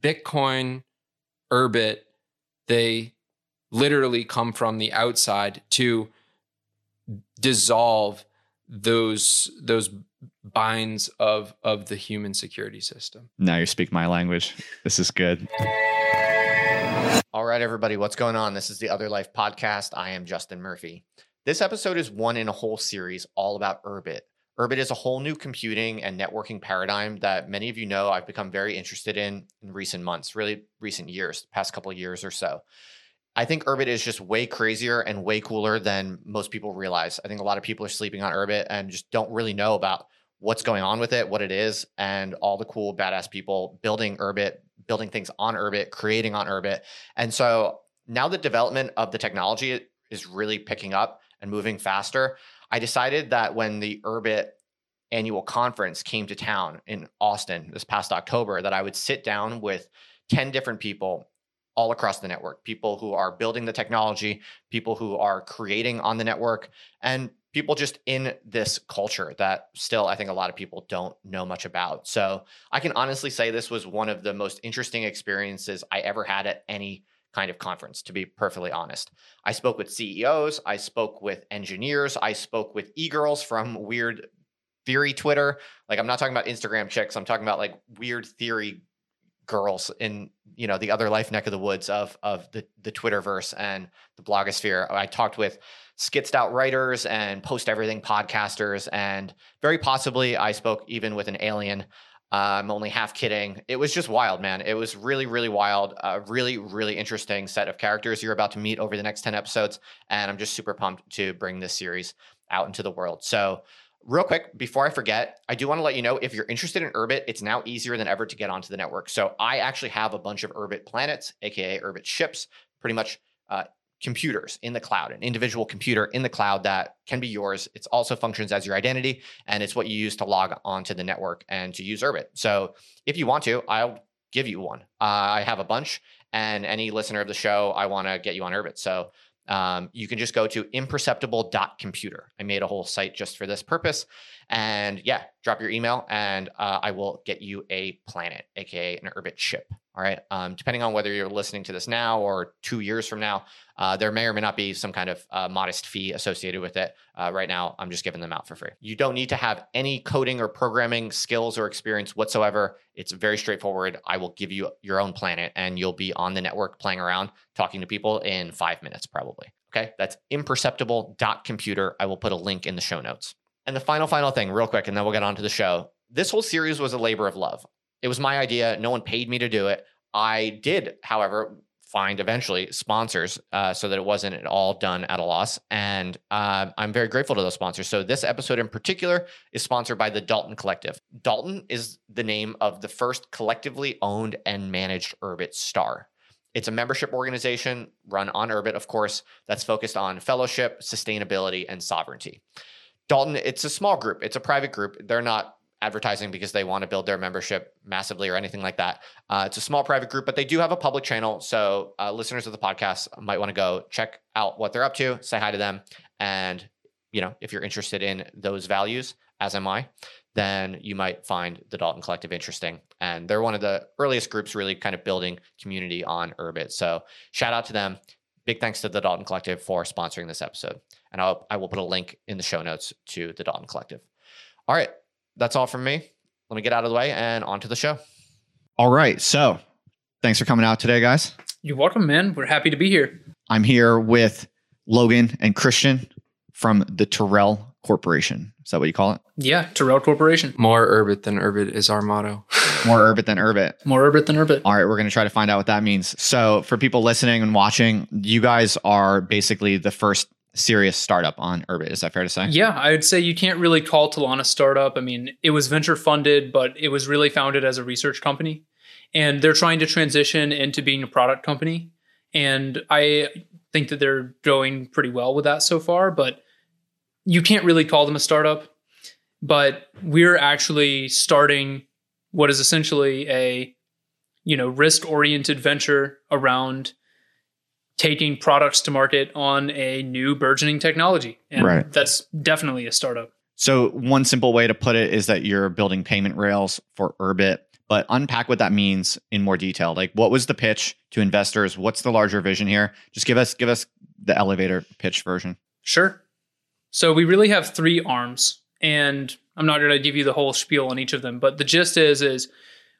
Bitcoin, Urbit, they literally come from the outside to dissolve those those binds of of the human security system. Now you speak my language. This is good. All right, everybody, what's going on? This is the Other Life podcast. I am Justin Murphy. This episode is one in a whole series all about Urbit. Urbit is a whole new computing and networking paradigm that many of you know I've become very interested in in recent months, really recent years, past couple of years or so. I think Urbit is just way crazier and way cooler than most people realize. I think a lot of people are sleeping on Urbit and just don't really know about what's going on with it, what it is, and all the cool badass people building Urbit, building things on Urbit, creating on Urbit. And so now the development of the technology is really picking up and moving faster. I decided that when the Urbit annual conference came to town in Austin this past October, that I would sit down with 10 different people all across the network people who are building the technology, people who are creating on the network, and people just in this culture that still I think a lot of people don't know much about. So I can honestly say this was one of the most interesting experiences I ever had at any kind of conference, to be perfectly honest. I spoke with CEOs, I spoke with engineers, I spoke with e girls from weird theory Twitter. Like, I'm not talking about Instagram chicks, I'm talking about like weird theory girls in you know the other life neck of the woods of of the the Twitterverse and the blogosphere. I talked with skitsed out writers and post everything podcasters, and very possibly I spoke even with an alien. Uh, I'm only half kidding. It was just wild, man. It was really, really wild. A really, really interesting set of characters you're about to meet over the next 10 episodes. And I'm just super pumped to bring this series out into the world. So, Real quick, before I forget, I do want to let you know if you're interested in Urbit, it's now easier than ever to get onto the network. So I actually have a bunch of Urbit planets, aka Urbit ships, pretty much uh, computers in the cloud, an individual computer in the cloud that can be yours. It also functions as your identity, and it's what you use to log onto the network and to use Urbit. So if you want to, I'll give you one. Uh, I have a bunch, and any listener of the show, I want to get you on Urbit. So um, you can just go to imperceptible.computer. I made a whole site just for this purpose. And yeah, drop your email and uh, I will get you a planet, aka an Urbit ship. All right. Um, depending on whether you're listening to this now or two years from now, uh, there may or may not be some kind of uh, modest fee associated with it. Uh, right now, I'm just giving them out for free. You don't need to have any coding or programming skills or experience whatsoever. It's very straightforward. I will give you your own planet and you'll be on the network playing around, talking to people in five minutes, probably. Okay. That's imperceptible.computer. I will put a link in the show notes. And the final, final thing, real quick, and then we'll get on to the show. This whole series was a labor of love. It was my idea. No one paid me to do it. I did, however, find eventually sponsors uh, so that it wasn't at all done at a loss. And uh, I'm very grateful to those sponsors. So, this episode in particular is sponsored by the Dalten Collective. Dalten is the name of the first collectively owned and managed Urbit star. It's a membership organization run on Urbit, of course, that's focused on fellowship, sustainability, and sovereignty. Dalten, it's a small group, it's a private group. They're not advertising because they want to build their membership massively or anything like that. Uh, it's a small private group, but they do have a public channel. So uh, listeners of the podcast might want to go check out what they're up to, say hi to them. And, you know, if you're interested in those values, as am I, then you might find the Dalten Collective interesting. And they're one of the earliest groups really kind of building community on Urbit. So shout out to them. Big thanks to the Dalten Collective for sponsoring this episode. And I'll, I will put a link in the show notes to the Dalten Collective. All right that's all from me. Let me get out of the way and on to the show. All right. So thanks for coming out today, guys. You're welcome, man. We're happy to be here. I'm here with Logan and Christian from the Tirrel Corporation. Is that what you call it? Yeah, Tirrel Corporation. More Urbit than Urbit is our motto. More Urbit than Urbit. More Urbit than Urbit. All right, we're going to try to find out what that means. So, for people listening and watching, you guys are basically the first serious startup on Urbit. Is that fair to say? Yeah, I would say you can't really call Tlon a startup. I mean, it was venture funded, but it was really founded as a research company. And they're trying to transition into being a product company. And I think that they're going pretty well with that so far, but you can't really call them a startup. But we're actually starting what is essentially a you know risk oriented venture around taking products to market on a new burgeoning technology. And right. that's definitely a startup. So, one simple way to put it is that you're building payment rails for Urbit, but unpack what that means in more detail. Like, what was the pitch to investors? What's the larger vision here? Just give us give us the elevator pitch version. Sure. So we really have three arms, and I'm not going to give you the whole spiel on each of them, but the gist is is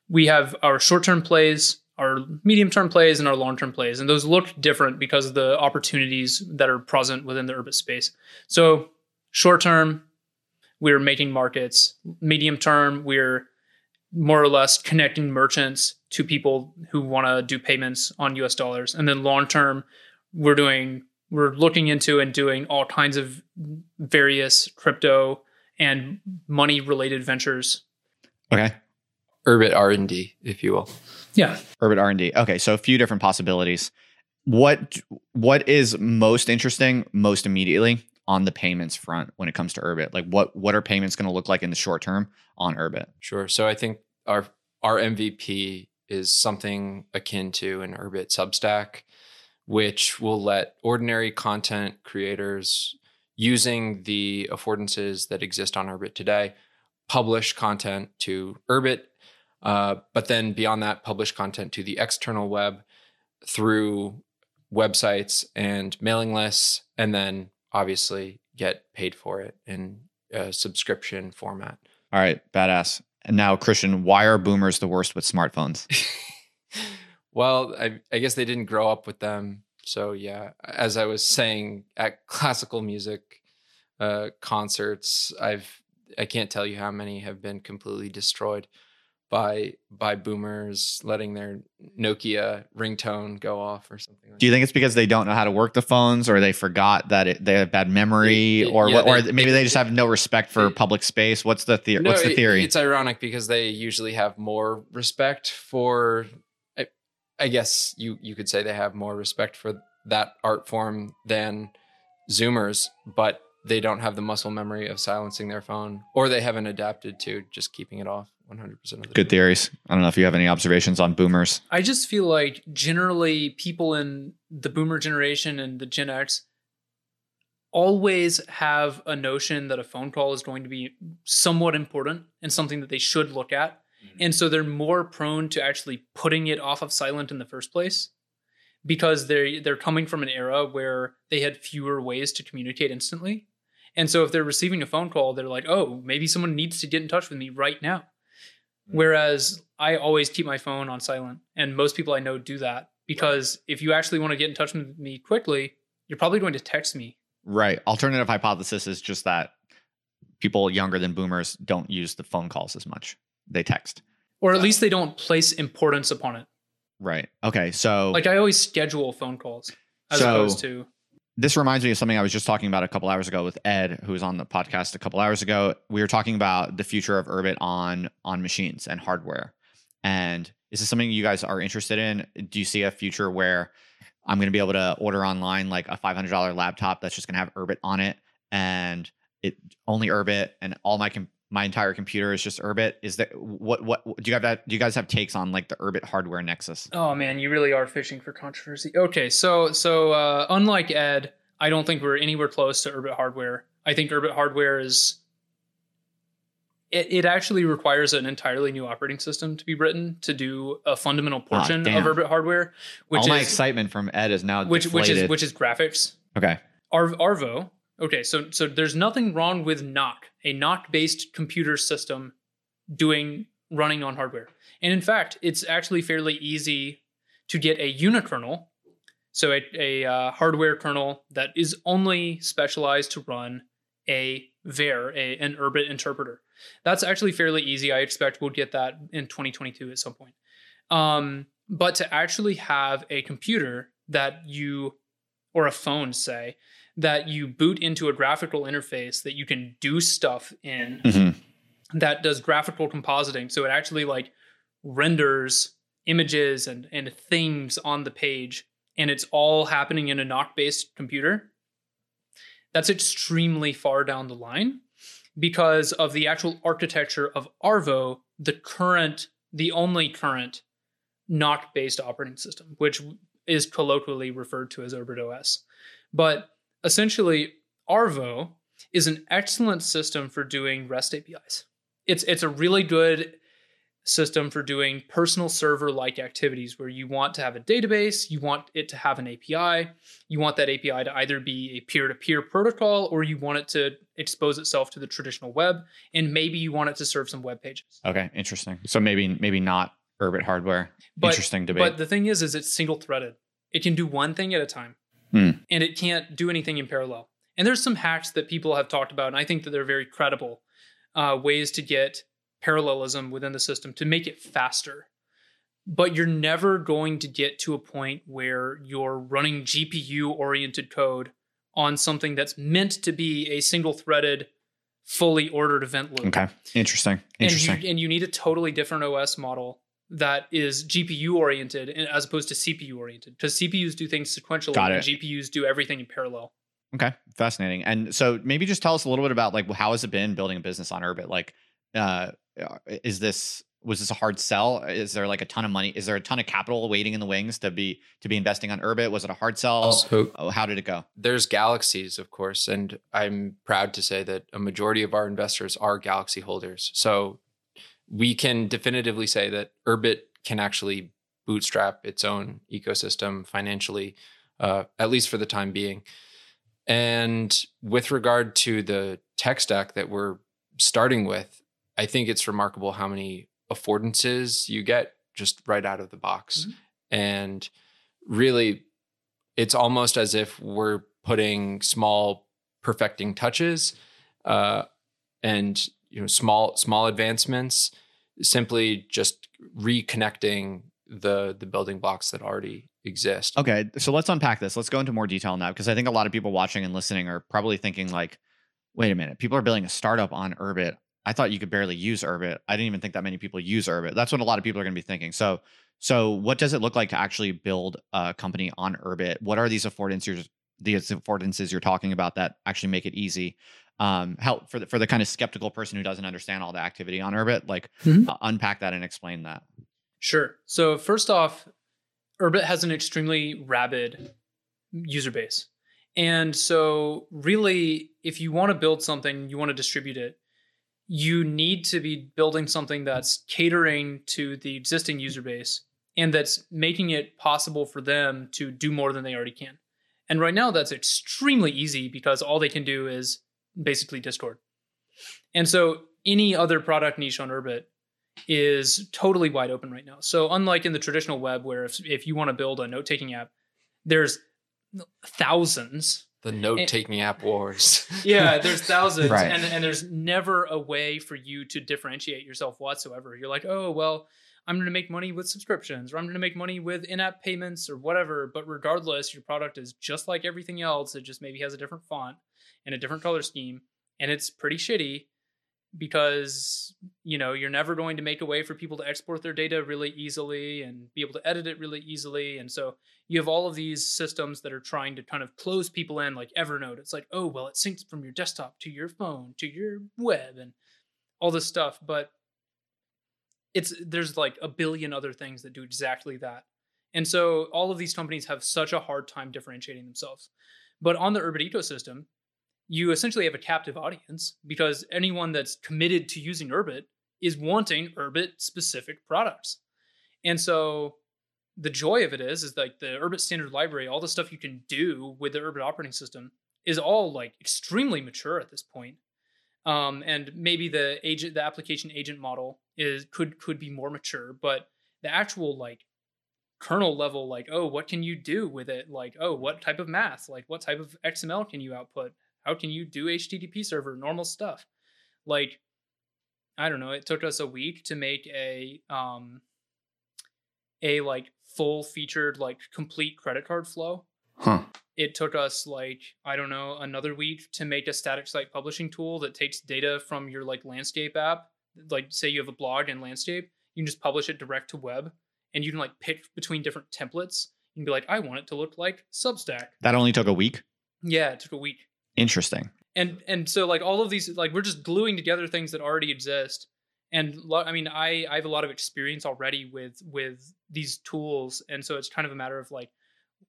we have our short-term plays, our medium-term plays, and our long-term plays, and those look different because of the opportunities that are present within the Urbit space. So short-term, we're making markets. Medium-term, we're more or less connecting merchants to people who want to do payments on US dollars. And then long term, we're doing we're looking into and doing all kinds of various crypto and money related ventures. Okay. Urbit R and D, if you will. Yeah. Urbit R and D. Okay, so a few different possibilities. What what is most interesting most immediately on the payments front when it comes to Urbit? Like what what are payments going to look like in the short term on Urbit? Sure. So I think our our MVP is something akin to an Urbit Substack, which will let ordinary content creators using the affordances that exist on Urbit today publish content to Urbit, uh, but then beyond that, publish content to the external web through websites and mailing lists, and then obviously get paid for it in a subscription format. All right, badass. And now, Christian, why are boomers the worst with smartphones? well, I, I guess they didn't grow up with them. So yeah, as I was saying at classical music uh, concerts, I've I can't tell you how many have been completely destroyed by by boomers letting their Nokia ringtone go off or something. Like Do you think it's because they don't know how to work the phones, or they forgot that it, they have bad memory, It- it- or yeah, what, or they- maybe they- just have no respect for public space? What's the theory? No, What's the theory? it's ironic because they usually have more respect for. I, I guess you you could say they have more respect for that art form than Zoomers, but they don't have the muscle memory of silencing their phone, or they haven't adapted to just keeping it off 100 percent of the Good time. theories. I don't know if you have any observations on boomers. I just feel like generally people in the boomer generation and the Gen X always have a notion that a phone call is going to be somewhat important and something that they should look at. Mm-hmm. And so they're more prone to actually putting it off of silent in the first place because they they're coming from an era where they had fewer ways to communicate instantly. And so if they're receiving a phone call, they're like, "Oh, maybe someone needs to get in touch with me right now." Whereas I always keep my phone on silent, and most people I know do that because if you actually want to get in touch with me quickly, you're probably going to text me. Right. Alternative hypothesis is just that people younger than boomers don't use the phone calls as much. They text. Or at least they don't place importance upon it. Right. Okay. So Like I always schedule phone calls as So- opposed to this reminds me of something I was just talking about a couple hours ago with Ed, who was on the podcast a couple hours ago. We were talking about the future of Urbit on on machines and hardware. And is this something you guys are interested in? Do you see a future where I'm going to be able to order online like a $500 laptop that's just going to have Urbit on it and it only Urbit and all my my entire computer is just Urbit? Is that what what do you have that do you guys have takes on like the Urbit hardware nexus? Oh man, you really are fishing for controversy. Okay, so so uh, unlike Ed, I don't think we're anywhere close to Urbit hardware. I think Urbit hardware is it, it actually requires an entirely new operating system to be written to do a fundamental Ah, portion of damn. Urbit hardware, which all my excitement from Ed is now which which is which is graphics. okay. Arv, Arvo. Okay, so so there's nothing wrong with Nock, a Nock based computer system doing running on hardware. And in fact, it's actually fairly easy to get a unikernel, so a, a uh, hardware kernel that is only specialized to run a Vere, a, an Urbit interpreter. That's actually fairly easy. I expect we'll get that in 2022 at some point. Um, but to actually have a computer that you, or a phone, say, that you boot into a graphical interface that you can do stuff in Mhm. that does graphical compositing. So it actually like renders images and, and things on the page, and it's all happening in a Nock based computer. That's extremely far down the line because of the actual architecture of Arvo, the current, the only current Nock based operating system, which is colloquially referred to as Urbit OS. But essentially, Arvo is an excellent system for doing REST APIs. It's it's a really good system for doing personal server like activities where you want to have a database, you want it to have an API, you want that API to either be a peer to peer protocol or you want it to expose itself to the traditional web, and maybe you want it to serve some web pages. Okay, interesting. So maybe maybe not Urbit hardware. But, interesting debate. But the thing is, is it's single threaded. It can do one thing at a time, Hmm. and it can't do anything in parallel. And there's some hacks that people have talked about, and I think that they're very credible uh, ways to get parallelism within the system to make it faster. But you're never going to get to a point where you're running GPU oriented code on something that's meant to be a single threaded, fully ordered event loop. okay, interesting. Interesting. And you, and you need a totally different OS model that is GPU oriented as opposed to CPU oriented because CPUs do things sequentially Got and. GPUs do everything in parallel. Okay, fascinating. And so maybe just tell us a little bit about like how has it been building a business on Urbit? Like, uh, is this was this a hard sell? Is there like a ton of money? Is there a ton of capital waiting in the wings to be to be investing on Urbit? Was it a hard sell? So Oh, how did it go? there's galaxies, of course, and I'm proud to say that a majority of our investors are Galaxy holders. So we can definitively say that Urbit can actually bootstrap its own ecosystem financially, uh, at least for the time being. And with regard to the tech stack that we're starting with, I think it's remarkable how many affordances you get just right out of the box. Mhm. And really, it's almost as if we're putting small perfecting touches uh, and you know small small advancements simply just reconnecting the the building blocks that already exist Okay, so let's unpack this. Let's go into more detail now because I think a lot of people watching and listening are probably thinking like, wait a minute, people are building a startup on Urbit. I thought you could barely use Urbit. I didn't even think that many people use Urbit. That's what a lot of people are going to be thinking. So, so what does it look like to actually build a company on Urbit? What are these affordances? These affordances you're talking about that actually make it easy. Um, help for the for the kind of skeptical person who doesn't understand all the activity on Urbit, like Mhm. uh, unpack that and explain that. Sure. So first off, Urbit has an extremely rabid user base. And so really if you want to build something, you want to distribute it, you need to be building something that's catering to the existing user base and that's making it possible for them to do more than they already can. And right now that's extremely easy because all they can do is basically Discord. And so any other product niche on Urbit is totally wide open right now. So unlike in the traditional web where if, if you want to build a note-taking app, there's thousands. the note taking app wars Yeah, there's thousands Right. and and there's never a way for you to differentiate yourself whatsoever. You're like, "Oh, well, I'm going to make money with subscriptions or I'm going to make money with in-app payments or whatever." But regardless, your product is just like everything else. It just maybe has a different font and a different color scheme and it's pretty shitty because you know you're never going to make a way for people to export their data really easily and be able to edit it really easily and so you have all of these systems that are trying to kind of close people in like evernote. It's like oh well it syncs from your desktop to your phone to your web and all this stuff but it's there's like a billion other things that do exactly that. And so all of these companies have such a hard time differentiating themselves. But on the Urbit ecosystem you essentially have a captive audience because anyone that's committed to using Urbit is wanting Urbit specific products. And so the joy of it is, is like the Urbit standard library, all the stuff you can do with the Urbit operating system is all like extremely mature at this point. Um, and maybe the agent, the application agent model is could could be more mature, but the actual like kernel level, like oh, what can you do with it? Like oh, what type of math? Like what type of XML can you output? How can you do HTTP server normal stuff? Like I don't know, it took us a week to make a um a like full featured like complete credit card flow. Huh. It took us like I don't know, another week to make a static site publishing tool that takes data from your like landscape app, like say you have a blog in landscape, you can just publish it direct to web and you can like pick between different templates. You can be like I want it to look like Substack. That only took a week. Yeah, it took a week Interesting. and and so like all of these like we're just gluing together things that already exist and lo- i mean i i have a lot of experience already with with these tools and so it's kind of a matter of like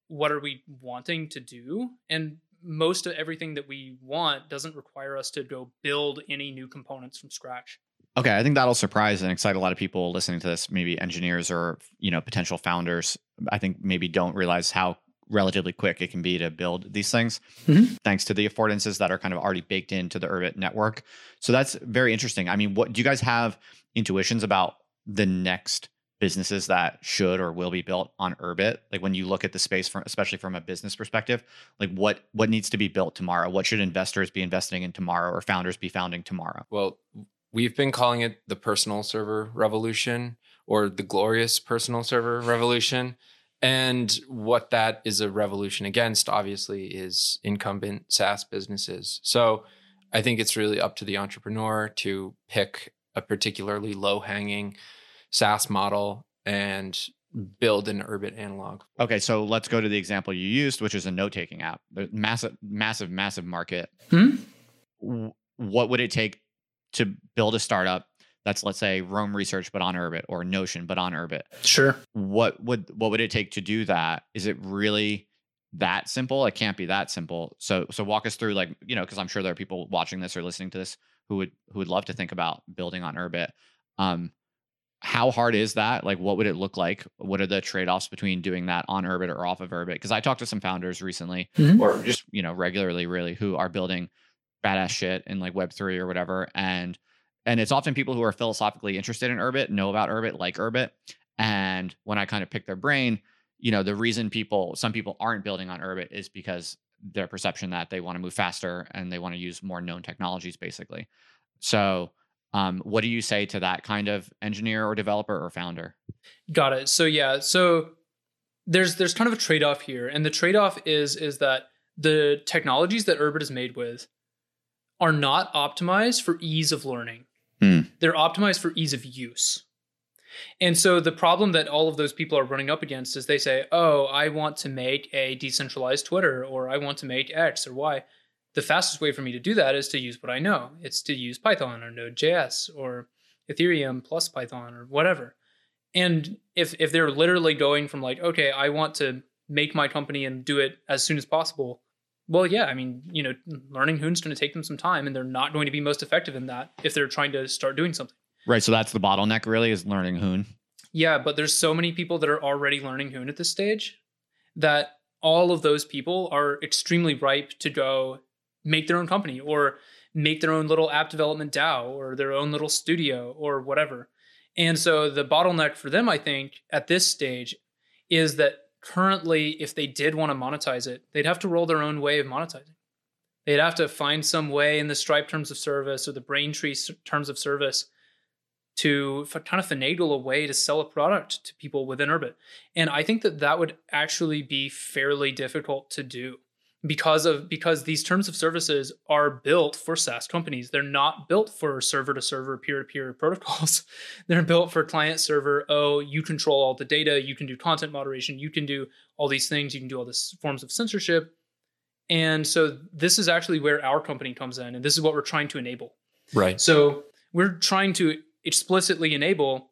what are we wanting to do and most of everything that we want doesn't require us to go build any new components from scratch Okay, I think that'll surprise and excite a lot of people listening to this, maybe engineers or you know potential founders. I think maybe don't realize how relatively quick it can be to build these things, Mhm. thanks to the affordances that are kind of already baked into the Urbit network. So that's very interesting. I mean, what do you guys have intuitions about the next businesses that should or will be built on Urbit? Like when you look at the space from, especially from a business perspective, like what what needs to be built tomorrow? What should investors be investing in tomorrow or founders be founding tomorrow? Well, we've been calling it the personal server revolution or the glorious personal server revolution. And what that is a revolution against, obviously, is incumbent SaaS businesses. So I think it's really up to the entrepreneur to pick a particularly low hanging SaaS model and build an Urbit analog. Okay, so let's go to the example you used, which is a note taking app. Massive, massive, massive market. Hmm? What would it take to build a startup that's, let's say, Roam Research but on Urbit or Notion but on Urbit? Sure. What would what would it take to do that? Is it really that simple? It can't be that simple. So so walk us through, like you know, because I'm sure there are people watching this or listening to this who would who would love to think about building on Urbit. Um, how hard is that? Like, what would it look like? What are the trade offs between doing that on Urbit or off of Urbit? Because I talked to some founders recently, Mhm. or just you know regularly, really, who are building badass shit in like Web three or whatever, and and it's often people who are philosophically interested in Urbit, know about Urbit, like Urbit, and when I kind of pick their brain, you know, the reason people, some people aren't building on Urbit is because their perception that they want to move faster and they want to use more known technologies, basically. So, um, what do you say to that kind of engineer or developer or founder? Got it. So yeah, so there's there's kind of a trade-off here. And the trade-off is is that the technologies that Urbit is made with are not optimized for ease of learning. Hmm. They're optimized for ease of use. And so the problem that all of those people are running up against is they say, "Oh, I want to make a decentralized Twitter or I want to make X or Y." The fastest way for me to do that is to use what I know. It's to use Python or Node.js or Ethereum plus Python or whatever. And if if they're literally going from like, okay, I want to make my company and do it as soon as possible, well, yeah, I mean, you know, learning Hoon's going to take them some time, and they're not going to be most effective in that if they're trying to start doing something. Right. So that's the bottleneck, really, is learning Hoon. Yeah, but there's so many people that are already learning Hoon at this stage that all of those people are extremely ripe to go make their own company or make their own little app development DAO or their own little studio or whatever. And so the bottleneck for them, I think, at this stage is that currently, if they did want to monetize it, they'd have to roll their own way of monetizing. They'd have to find some way in the Stripe terms of service or the Braintree terms of service to kind of finagle a way to sell a product to people within Urbit. And I think that that would actually be fairly difficult to do because of because these terms of services are built for SaaS companies. They're not built for server to server peer to peer protocols. They're built for client server. Oh, you control all the data, you can do content moderation, you can do all these things, you can do all these forms of censorship. And so this is actually where our company comes in and this is what we're trying to enable. Right. So we're trying to explicitly enable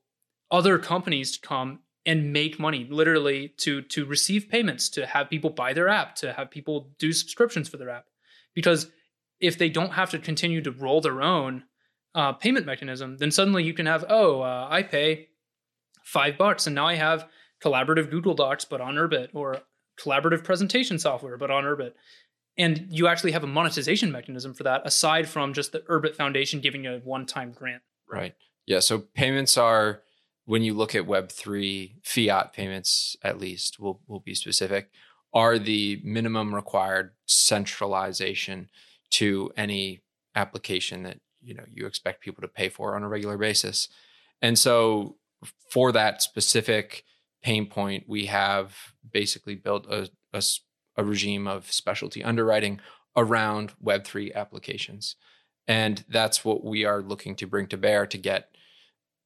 other companies to come and make money, literally to to receive payments, to have people buy their app, to have people do subscriptions for their app. Because if they don't have to continue to roll their own uh, payment mechanism, then suddenly you can have, oh, uh, I pay five bucks, and now I have collaborative Google Docs, but on Urbit, or collaborative presentation software, but on Urbit. And you actually have a monetization mechanism for that, aside from just the Urbit Foundation giving you a one-time grant. Right. Yeah. So payments are when you look at Web three fiat payments, at least we'll we'll be specific, are the minimum required centralization to any application that you know you expect people to pay for on a regular basis. And so for that specific pain point, we have basically built a a regime of specialty underwriting around Web3 applications. And that's what we are looking to bring to bear to get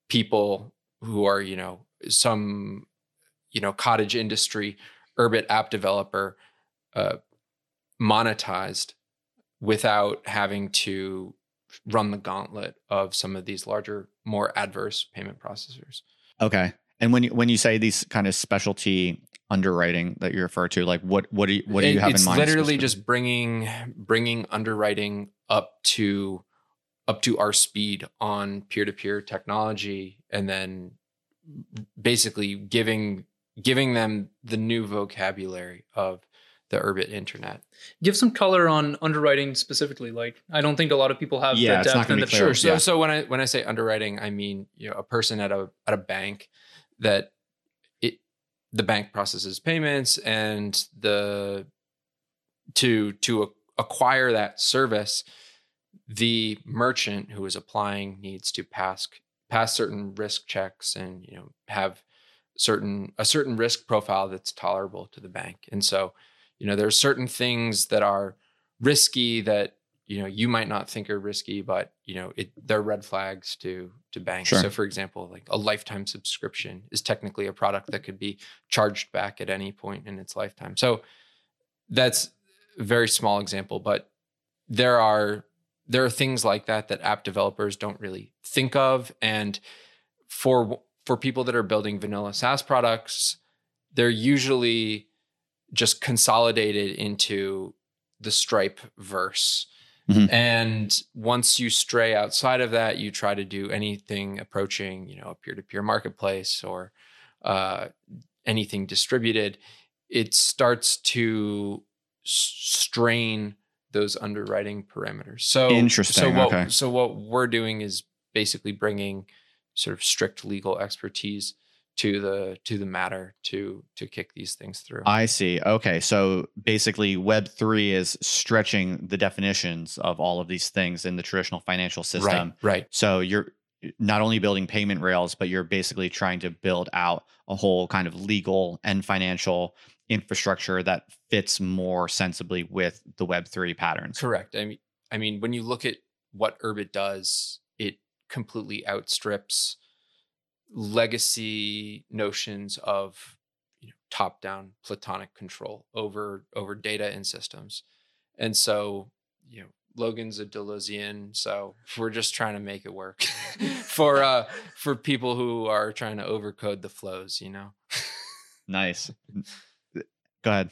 people who are, you know, some, you know, cottage industry, Urbit app developer uh, monetized without having to run the gauntlet of some of these larger, more adverse payment processors. Okay. And when you when you say these kind of specialty underwriting that you refer to, like what what do you what do you have it's in mind? literally just bringing bringing underwriting up to up to our speed on peer-to-peer technology and then basically giving giving them the new vocabulary of the Urbit internet. Give some color on underwriting specifically. Like, I don't think a lot of people have Yeah, the depth and the clear. Sure. So Yeah. so when I when I say underwriting, I mean you know a person at a at a bank that it the bank processes payments and the to to a- acquire that service, the merchant who is applying needs to pass pass certain risk checks and you know have certain a certain risk profile that's tolerable to the bank. And so, you know, there are certain things that are risky that you know you might not think are risky but you know it they're red flags to to banks Sure. so for example like a lifetime subscription is technically a product that could be charged back at any point in its lifetime so that's a very small example but there are there are things like that that app developers don't really think of and for for people that are building vanilla SaaS products they're usually just consolidated into the Stripe verse. Mhm. And once you stray outside of that, you try to do anything approaching, you know, a peer-to-peer marketplace or uh, anything distributed. It starts to strain those underwriting parameters. So Interesting, So what, okay. so what we're doing is basically bringing sort of strict legal expertise to the to the matter to to kick these things through. I see. Okay. So basically, Web3 is stretching the definitions of all of these things in the traditional financial system. Right, right. So you're not only building payment rails, but you're basically trying to build out a whole kind of legal and financial infrastructure that fits more sensibly with the Web3 patterns. Correct. I mean, I mean, when you look at what Urbit does, it completely outstrips legacy notions of you know, top-down Platonic control over over data and systems. And so, you know, Logan's a Deleuzian, so we're just trying to make it work for uh for people who are trying to overcode the flows, you know. Nice. Go ahead.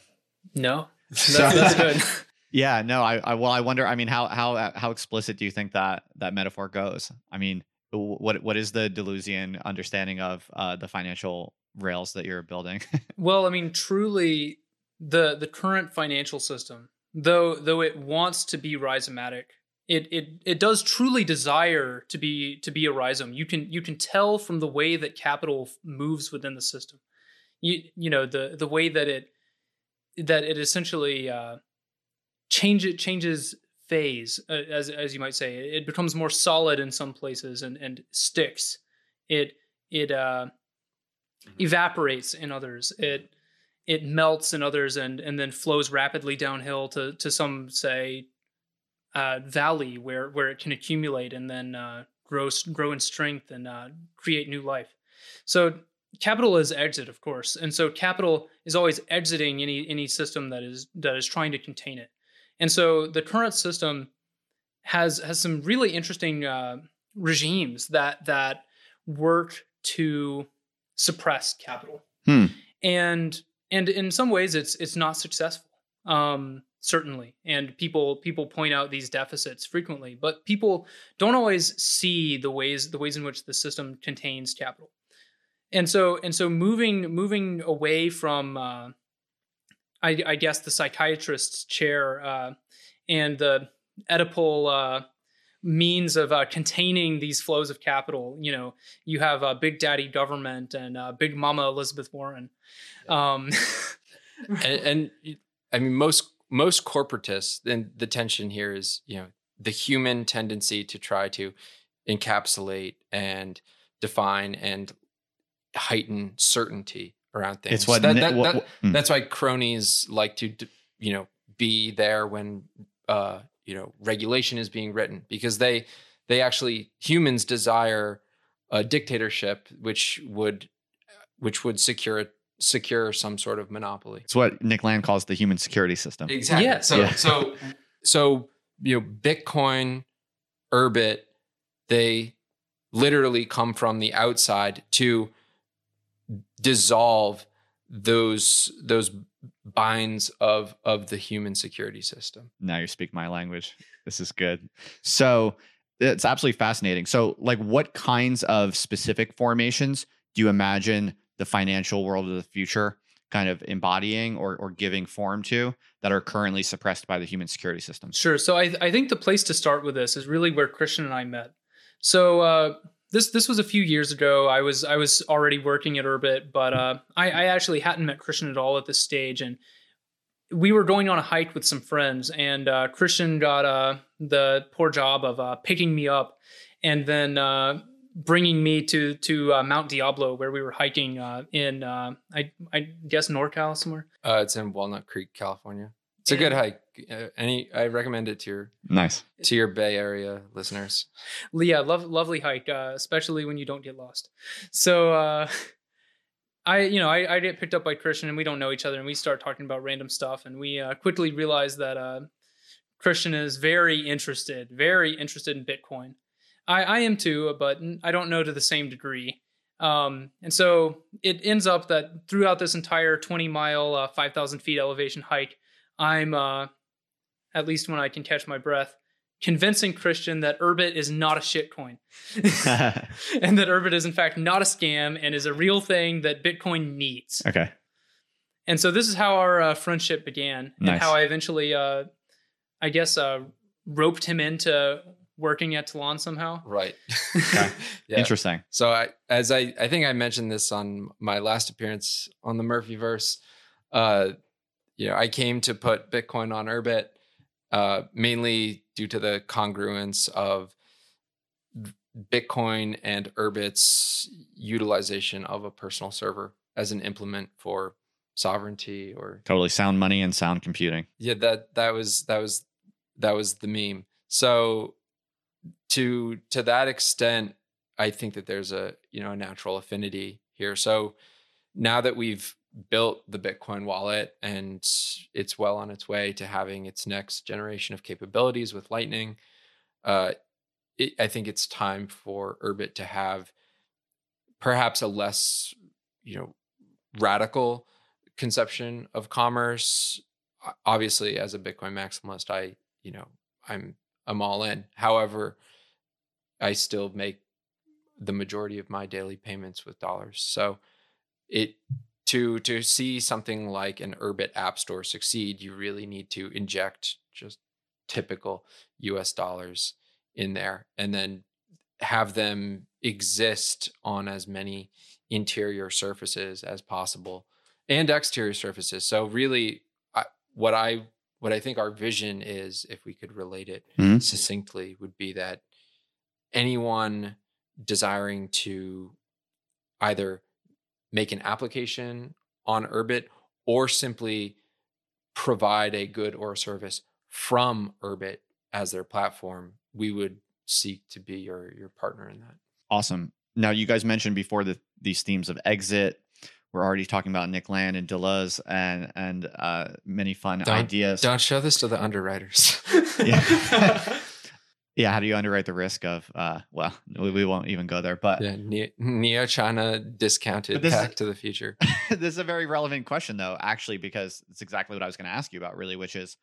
No, that's, that's good. Yeah, no, I, I well, I wonder. I mean, how how how explicit do you think that that metaphor goes? I mean, what what is the Deleuzian understanding of uh, the financial rails that you're building? Well, I mean, truly, the the current financial system, though though it wants to be rhizomatic, it it it does truly desire to be to be a rhizome. You can you can tell from the way that capital moves within the system. You you know the the way that it that it essentially uh, change it changes phase uh, as as you might say. It becomes more solid in some places and and sticks. It it uh, evaporates in others. It it melts in others and and then flows rapidly downhill to to some say uh, valley where where it can accumulate and then uh, grow grow in strength and uh, create new life. So capital is exit, of course, and so capital is always exiting any any system that is that is trying to contain it. And so the current system has has some really interesting uh, regimes that that work to suppress capital. Hmm. And and in some ways it's it's not successful. Um certainly. And people people point out these deficits frequently, but people don't always see the ways the ways in which the system contains capital. And so and so moving moving away from uh I, I guess the psychiatrist's chair uh, and the Oedipal uh, means of uh, containing these flows of capital. You know, you have uh, Big Daddy government and uh, Big Mama Elizabeth Warren. Um, and, and I mean most most corporatists, then the tension here is you know the human tendency to try to encapsulate and define and heighten certainty around things. it's what, That- Ni- that- what- that- what- hmm. that's why cronies like to you know be there when uh you know regulation is being written because they they actually humans desire a dictatorship which would which would secure secure some sort of monopoly it's what Nick Land calls the human security system. exactly Yes. so Yeah. so so you know bitcoin urbit they literally come from the outside to dissolve those those binds of of the human security system Now you speak my language. This is good. So it's absolutely fascinating. So, like, what kinds of specific formations do you imagine the financial world of the future kind of embodying or, or giving form to that are currently suppressed by the human security system? Sure. So I, I think the place to start with this is really where Christian and I met. So uh, this this was a few years ago. I was I was already working at Urbit, but uh, I, I actually hadn't met Christian at all at this stage, and we were going on a hike with some friends, and uh, Christian got uh, the poor job of uh, picking me up, and then uh, bringing me to to uh, Mount Diablo, where we were hiking uh, in I I guess NorCal somewhere. It's in Walnut Creek, California. It's a good hike. Uh, any, I recommend it to your Nice. to your Bay Area listeners. Yeah, love, lovely hike, uh, especially when you don't get lost. So uh, I, you know, I, I get picked up by Christian, and we don't know each other, and we start talking about random stuff, and we uh, quickly realize that uh, Christian is very interested, very interested in Bitcoin. I, I am too, but I don't know to the same degree. Um, and so it ends up that throughout this entire 20 mile, uh, 5,000 feet elevation hike, I'm, uh, at least when I can catch my breath, convincing Christian that Urbit is not a shitcoin. and that Urbit is in fact not a scam and is a real thing that Bitcoin needs. okay. And so this is how our uh, friendship began and how I eventually, uh, I guess, uh, roped him into working at Tlon somehow. Right. Okay. yeah. Interesting. So I, as I, I think I mentioned this on my last appearance on the Murphyverse. You know, I came to put Bitcoin on Urbit, uh, mainly due to the congruence of Bitcoin and Urbit's utilization of a personal server as an implement for sovereignty or Totally sound money and sound computing. yeah that that was that was that was the meme so to to that extent i think that there's a you know a natural affinity here so now that we've built the bitcoin wallet and it's well on its way to having its next generation of capabilities with lightning uh it, i think it's time for urbit to have perhaps a less you know radical conception of commerce. Obviously as a bitcoin maximalist i you know i'm i'm all in. However i still make the majority of my daily payments with dollars. So it to to see something like an urbit app store succeed you really need to inject just typical us dollars in there and then have them exist on as many interior surfaces as possible and exterior surfaces. So really, I, what I what I think our vision is, if we could relate it Mhm. succinctly, would be that anyone desiring to either make an application on Urbit or simply provide a good or a service from Urbit as their platform, we would seek to be your your partner in that. Awesome. Now, you guys mentioned before that these themes of exit. We're already talking about Nick Land and Deleuze and and uh, many fun Don't- ideas. Don't show this to the underwriters. Yeah. yeah. How do you underwrite the risk of? Uh, well, we, we won't even go there. But Yeah, Ne- Neo China discounted is- Back to the Future. this is a very relevant question, though, actually, because it's exactly what I was going to ask you about, really, which is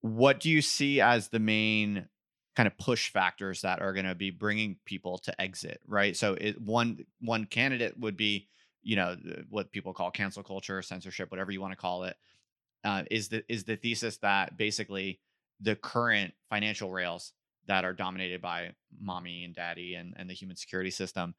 what do you see as the main kind of push factors that are going to be bringing people to exit, right? So, it, one one candidate would be, you know, what people call cancel culture, censorship, whatever you want to call it. Uh, is the is the thesis that basically the current financial rails that are dominated by mommy and daddy and, and the human security system,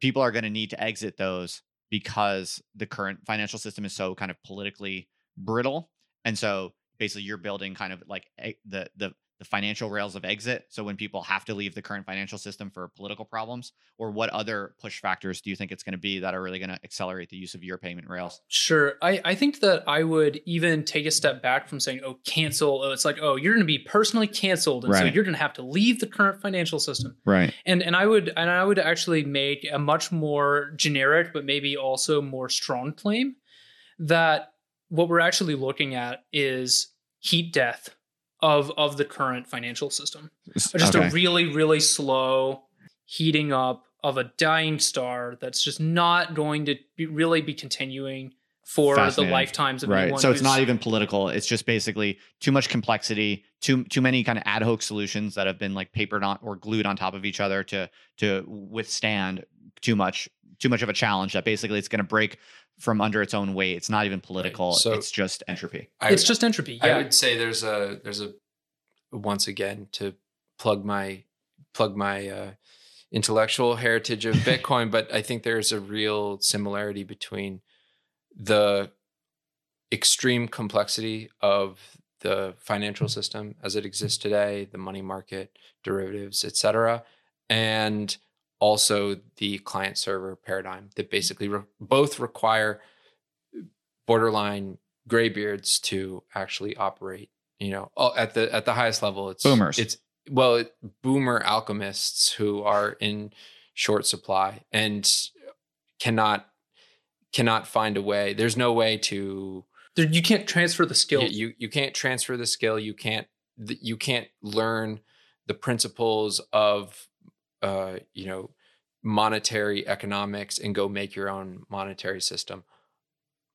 people are going to need to exit those because the current financial system is so kind of politically brittle. And so basically you're building kind of like a, the the the financial rails of exit. So when people have to leave the current financial system for political problems, or what other push factors do you think it's going to be that are really going to accelerate the use of your payment rails? Sure. I, I think that I would even take a step back from saying, oh, cancel. Oh, it's like, oh, you're going to be personally canceled. And so you're going to have to leave the current financial system. Right. And and I would and I would actually make a much more generic, but maybe also more strong claim that what we're actually looking at is heat death of of the current financial system. Just okay. a really, really slow heating up of a dying star that's just not going to be, really be continuing for the lifetimes of right. anyone. So it's not even political. It's just basically too much complexity, too too many kind of ad hoc solutions that have been like papered on or glued on top of each other to to withstand too much too much of a challenge that basically it's going to break from under its own weight. It's not even political. So- it's just entropy. I, it's just entropy. I would say there's a there's a once again to plug my plug my uh, intellectual heritage of Bitcoin, but I think there's a real similarity between the extreme complexity of the financial system as it exists today, the money market, derivatives, et cetera, and also the client server paradigm that basically re- both require borderline graybeards to actually operate. You know, oh, at the at the highest level, it's Boomers. It's well, it- boomer alchemists who are in short supply and cannot cannot find a way. There's no way to you can't transfer the you, you you can't transfer the skill. You can't you can't learn the principles of uh, you know monetary economics and go make your own monetary system.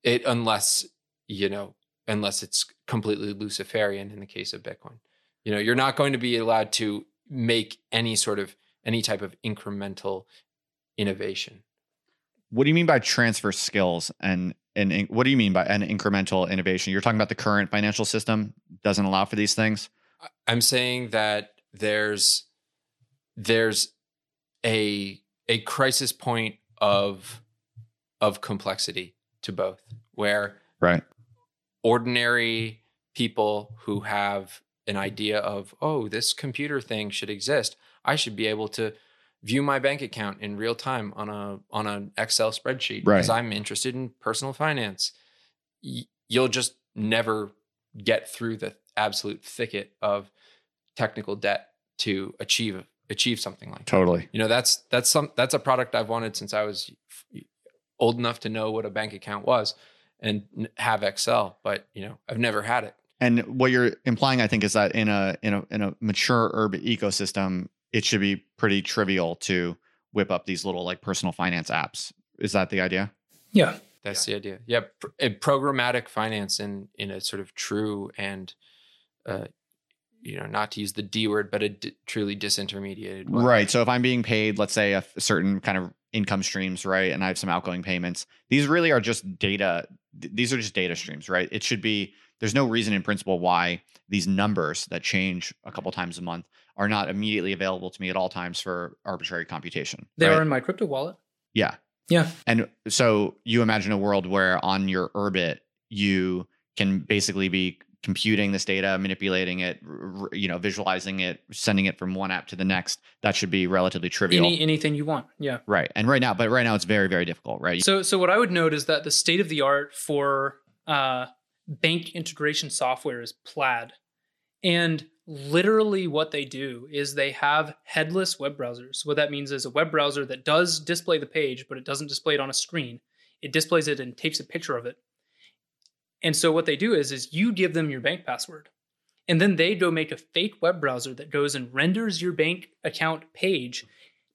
It unless you know unless it's completely Luciferian in the case of Bitcoin. You know, you're not going to be allowed to make any sort of any type of incremental innovation. What do you mean by transfer skills and and what do you mean by an incremental innovation? You're talking about the current financial system doesn't allow for these things. I'm saying that there's there's a a crisis point of of complexity to both where Right. ordinary people who have an idea of oh this computer thing should exist i should be able to view my bank account in real time on a on an excel spreadsheet because Right. i'm interested in personal finance Y- you'll just never get through the absolute thicket of technical debt to achieve achieve something like that Totally. you know that's that's some that's a product i've wanted since i was f- old enough to know what a bank account was and n- have excel but you know i've never had it And what you're implying, I think, is that in a in a in a mature Urbit ecosystem, it should be pretty trivial to whip up these little like personal finance apps. Is that the idea? yeah. that's the idea yeah pr- a programmatic finance in in a sort of true and uh you know not to use the d word but a d- truly disintermediated way. Right. So if I'm being paid, let's say a f- certain kind of income streams, right, and I have some outgoing payments, these really are just data. th- These are just data streams, right? It should be. There's no reason in principle why these numbers that change a couple times a month are not immediately available to me at all times for arbitrary computation. They right? are in my crypto wallet. Yeah. Yeah. And so you imagine a world where on your Urbit, you can basically be computing this data, manipulating it, you know, visualizing it, sending it from one app to the next. That should be relatively trivial. Any anything you want. Yeah. right. And right now, but right now it's very, very difficult, right? So so what I would note is that the state of the art for uh, bank integration software is Plaid, and literally what they do is they have headless web browsers. What that means is a web browser that does display the page, but it doesn't display it on a screen. It displays it and takes a picture of it. And so what they do is is you give them your bank password. And then they go make a fake web browser that goes and renders your bank account page,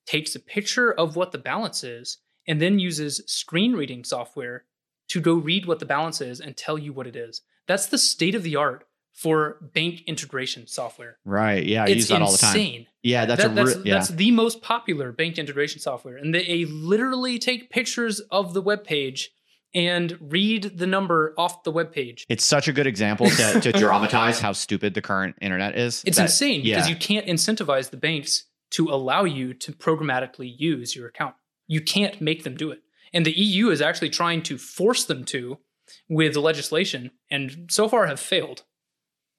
takes a picture of what the balance is, and then uses screen reading software to go read what the balance is and tell you what it is. That's the state of the art for bank integration software. right. Yeah. I it's use that all the time. insane. Yeah. That's That- a that's, yeah. that's the most popular bank integration software. And they literally take pictures of the web page and read the number off the web page. it's such a good example to, to dramatize how stupid the current internet is. It's that- insane because you can't incentivize the banks to allow you to programmatically use your account. You can't make them do it. And the EU is actually trying to force them to with legislation and so far have failed.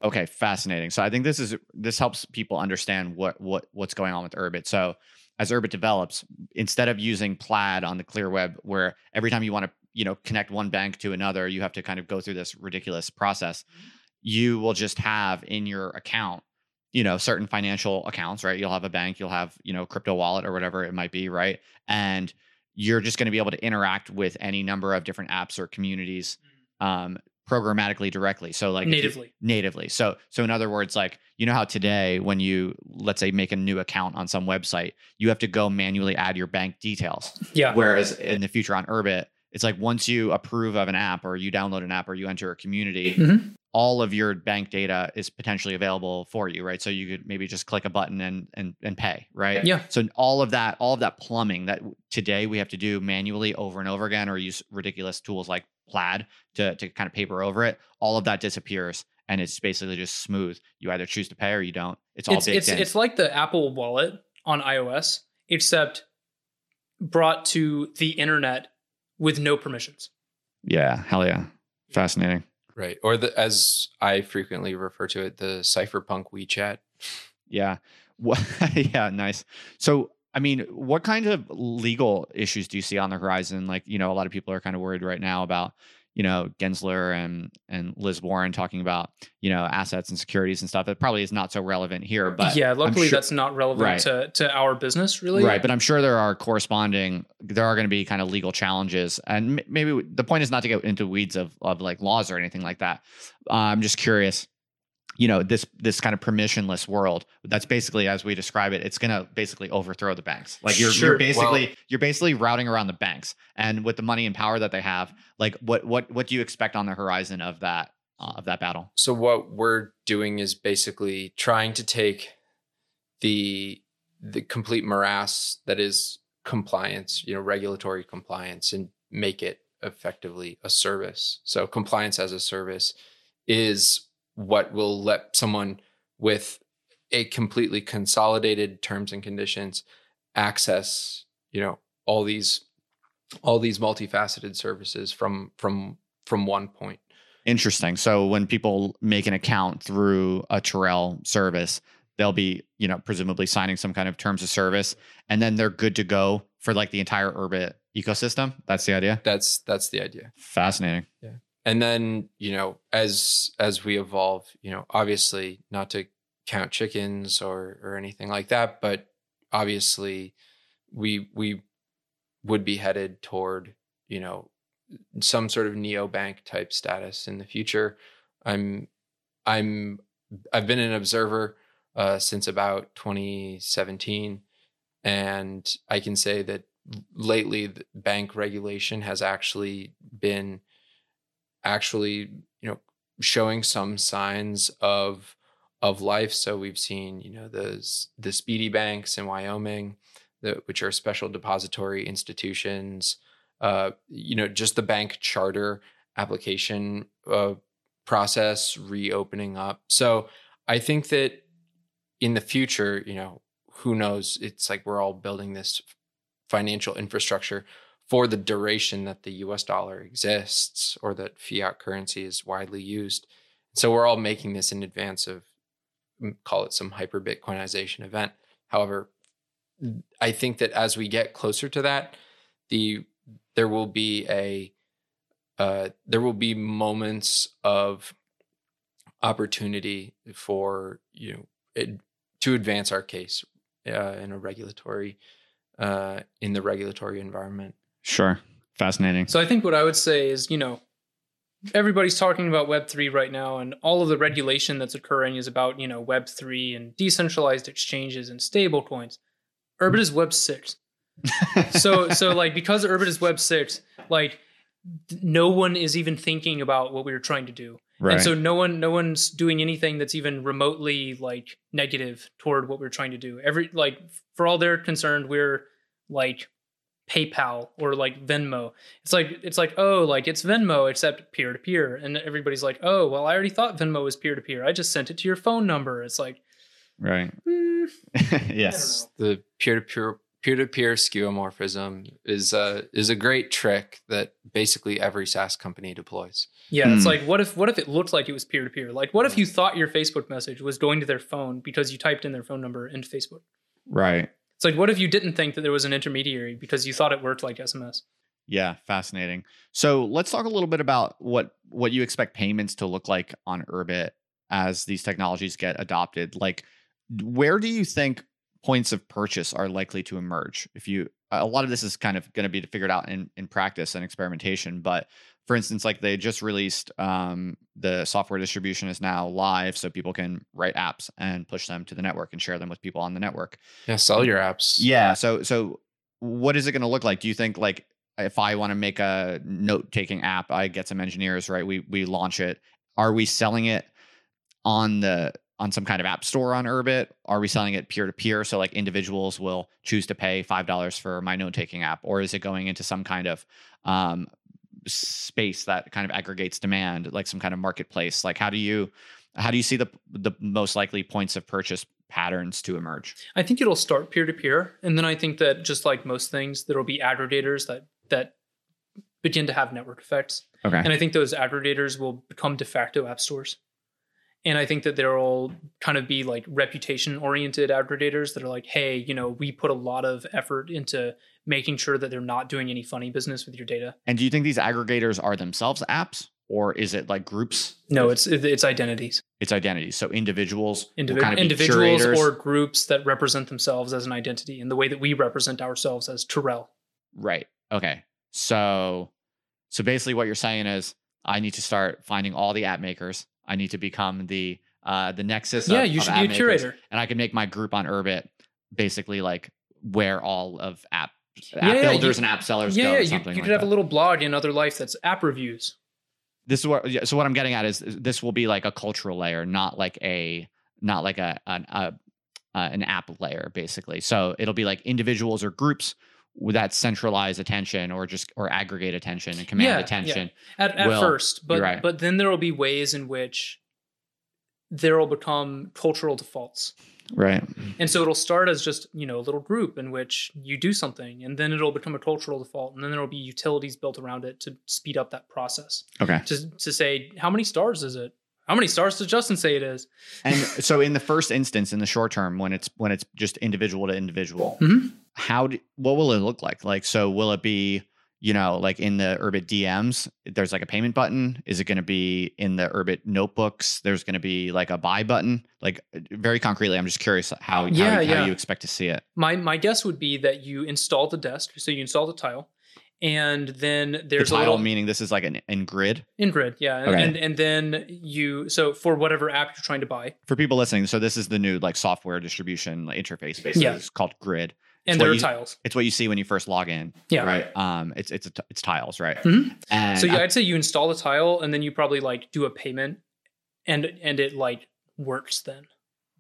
Okay, fascinating. So I think this is this helps people understand what what what's going on with Urbit. So as Urbit develops, instead of using Plaid on the clear web, where every time you want to you know connect one bank to another, you have to kind of go through this ridiculous process. You will just have in your account, you know, certain financial accounts, right? You'll have a bank, you'll have you know crypto wallet or whatever it might be, right? And you're just going to be able to interact with any number of different apps or communities um, programmatically directly. So like if you- natively. natively. So so in other words, like you know how today when you let's say make a new account on some website, you have to go manually add your bank details. Yeah. Whereas in the future on Urbit, it's like once you approve of an app or you download an app or you enter a community, Mhm. all of your bank data is potentially available for you, right? So you could maybe just click a button and and and pay, right? Yeah. So all of that, all of that plumbing that today we have to do manually over and over again, or use ridiculous tools like Plaid to to kind of paper over it. All of that disappears, and it's basically just smooth. You either choose to pay or you don't. It's all it's it's it's like the Apple Wallet on iOS, except brought to the internet with no permissions. yeah, hell yeah, fascinating. Right. Or the as I frequently refer to it, the cypherpunk WeChat. Yeah. Wha- yeah, nice. So, I mean, what kind of legal issues do you see on the horizon? Like, you know, a lot of people are kind of worried right now about, you know, Gensler and and Liz Warren talking about, you know, assets and securities and stuff. It probably is not so relevant here, but yeah, luckily sure- that's not relevant Right. to, to our business, really. Right, but I'm sure there are corresponding. There are going to be kind of legal challenges, and maybe the point is not to get into weeds of of like laws or anything like that. Uh, I'm just curious. You know, this this kind of permissionless world. That's basically as we describe it. It's going to basically overthrow the banks. Like you're Sure. you're basically Well- you're basically routing around the banks, and with the money and power that they have, like what what what do you expect on the horizon of that uh, of that battle? So what we're doing is basically trying to take the the complete morass that is compliance, you know, regulatory compliance and make it effectively a service. So compliance as a service is what will let someone with a completely consolidated terms and conditions access, you know, all these all these multifaceted services from from from one point. Interesting. So when people make an account through a Tirrel service, they'll be, you know, presumably signing some kind of terms of service, and then they're good to go for like the entire Urbit ecosystem. That's the idea. That's that's the idea. Fascinating. And then you know as as we evolve you know obviously not to count chickens or or anything like that but obviously we we would be headed toward you know some sort of neobank type status in the future. I'm i'm i've been an observer uh, since about 2017 and i can say that lately bank regulation has actually been actually you know showing some signs of of life. So we've seen you know the the SPDI banks in wyoming the, which are special depository institutions uh you know just the bank charter application uh process reopening up. So i think that in the future you know who knows? It's like we're all building this financial infrastructure for the duration that the US dollar exists or that fiat currency is widely used. So we're all making this in advance of mm, call it some hyper Bitcoinization event. However, I think that as we get closer to that, the there will be a uh, there will be moments of opportunity for you know it, to advance our case uh, in a regulatory uh, in the regulatory environment. Sure. Fascinating. So I think what I would say is, you know, everybody's talking about Web3 right now, and all of the regulation that's occurring is about, you know, Web3 and decentralized exchanges and stable coins. Urbit is Web 6. So, so like, because Urbit is Web 6, like, no one is even thinking about what we were trying to do. right. And so no one no one's doing anything that's even remotely like negative toward what we're trying to do. Every like for all they're concerned, we're like PayPal or like Venmo. It's like it's like, oh, like it's Venmo except peer to peer. And everybody's like, oh, well, I already thought Venmo was peer to peer. I just sent it to your phone number. It's like, right. hmm, yes. the peer-to-peer peer-to-peer skeuomorphism is a is a great trick that basically every SaaS company deploys. yeah, it's Hmm. like what if what if it looked like it was peer to peer? Like what if you thought your Facebook message was going to their phone because you typed in their phone number into Facebook? Right. It's like what if you didn't think that there was an intermediary because you thought it worked like SMS? Yeah, fascinating. So let's talk a little bit about what what you expect payments to look like on Urbit as these technologies get adopted. Like, where do you think points of purchase are likely to emerge? If you a lot of this is kind of going to be figured out in in practice and experimentation, but for instance, like they just released um, the software distribution is now live, so people can write apps and push them to the network and share them with people on the network. Yeah, sell your apps. Yeah. So so what is it going to look like? Do you think like if I want to make a note taking app, I get some engineers, right? We we launch it. Are we selling it on the on some kind of app store on Urbit? Are we selling it peer to peer? So like individuals will choose to pay five dollars for my note taking app, or is it going into some kind of um, space that kind of aggregates demand, like some kind of marketplace? Like how do you how do you see the the most likely points of purchase patterns to emerge? I think it'll start peer to peer, and then I think that just like most things, there will be aggregators that that begin to have network effects, Okay. and I think those aggregators will become de facto app stores. And I think that there will kind of be like reputation oriented aggregators that are like, hey, you know, we put a lot of effort into making sure that they're not doing any funny business with your data. And do you think these aggregators are themselves apps, or is it like groups? No, it's it's identities. It's identities. So individuals, will kind of individuals curators. or groups that represent themselves as an identity in the way that we represent ourselves as Tirrel. Right. Okay. So so basically what you're saying is I need to start finding all the app makers. I need to become the uh the nexus yeah, of, you should be a makers, curator. and I can make my group on Urbit basically like where all of app app Yeah, builders you- and app sellers Yeah, go yeah or you, something you like could have that. a little blog in other life that's app reviews. this is what yeah, so what I'm getting at is this will be like a cultural layer, not like a not like a an a, uh, an app layer basically. So it'll be like individuals or groups that centralized attention or just or aggregate attention and command Yeah, yeah. attention. at, at Will, first, but right. but then there will be ways in which there will become cultural defaults. Right. And so it'll start as just, you know, a little group in which you do something and then it'll become a cultural default and then there'll be utilities built around it to speed up that process. Okay. To to say how many stars is it? How many stars does Justin say it is? And so in the first instance, in the short term, when it's when it's just individual to individual, Mhm. How do, what will it look like? Like, so will it be, you know, like in the Urbit DMs, there's like a payment button? Is it going to be in the Urbit notebooks? There's going to be like a buy button? Like uh, very concretely, I'm just curious how, Yeah, how, yeah. how you expect to see it. My my guess would be that you install the desk, so you install the tile, and then there's the a title little meaning this is like an in grid in grid, yeah, and, Okay. and and then you so for whatever app you're trying to buy, for people listening. So this is the new like software distribution interface. Basically, Yeah. it's called grid. And It's there what are you- tiles. It's what you see when you first log in. Yeah. Right. Um. It's it's a t- it's tiles. Right. Mhm. And So yeah, I- I'd say you install the tile, and then you probably like do a payment, and and it like works then.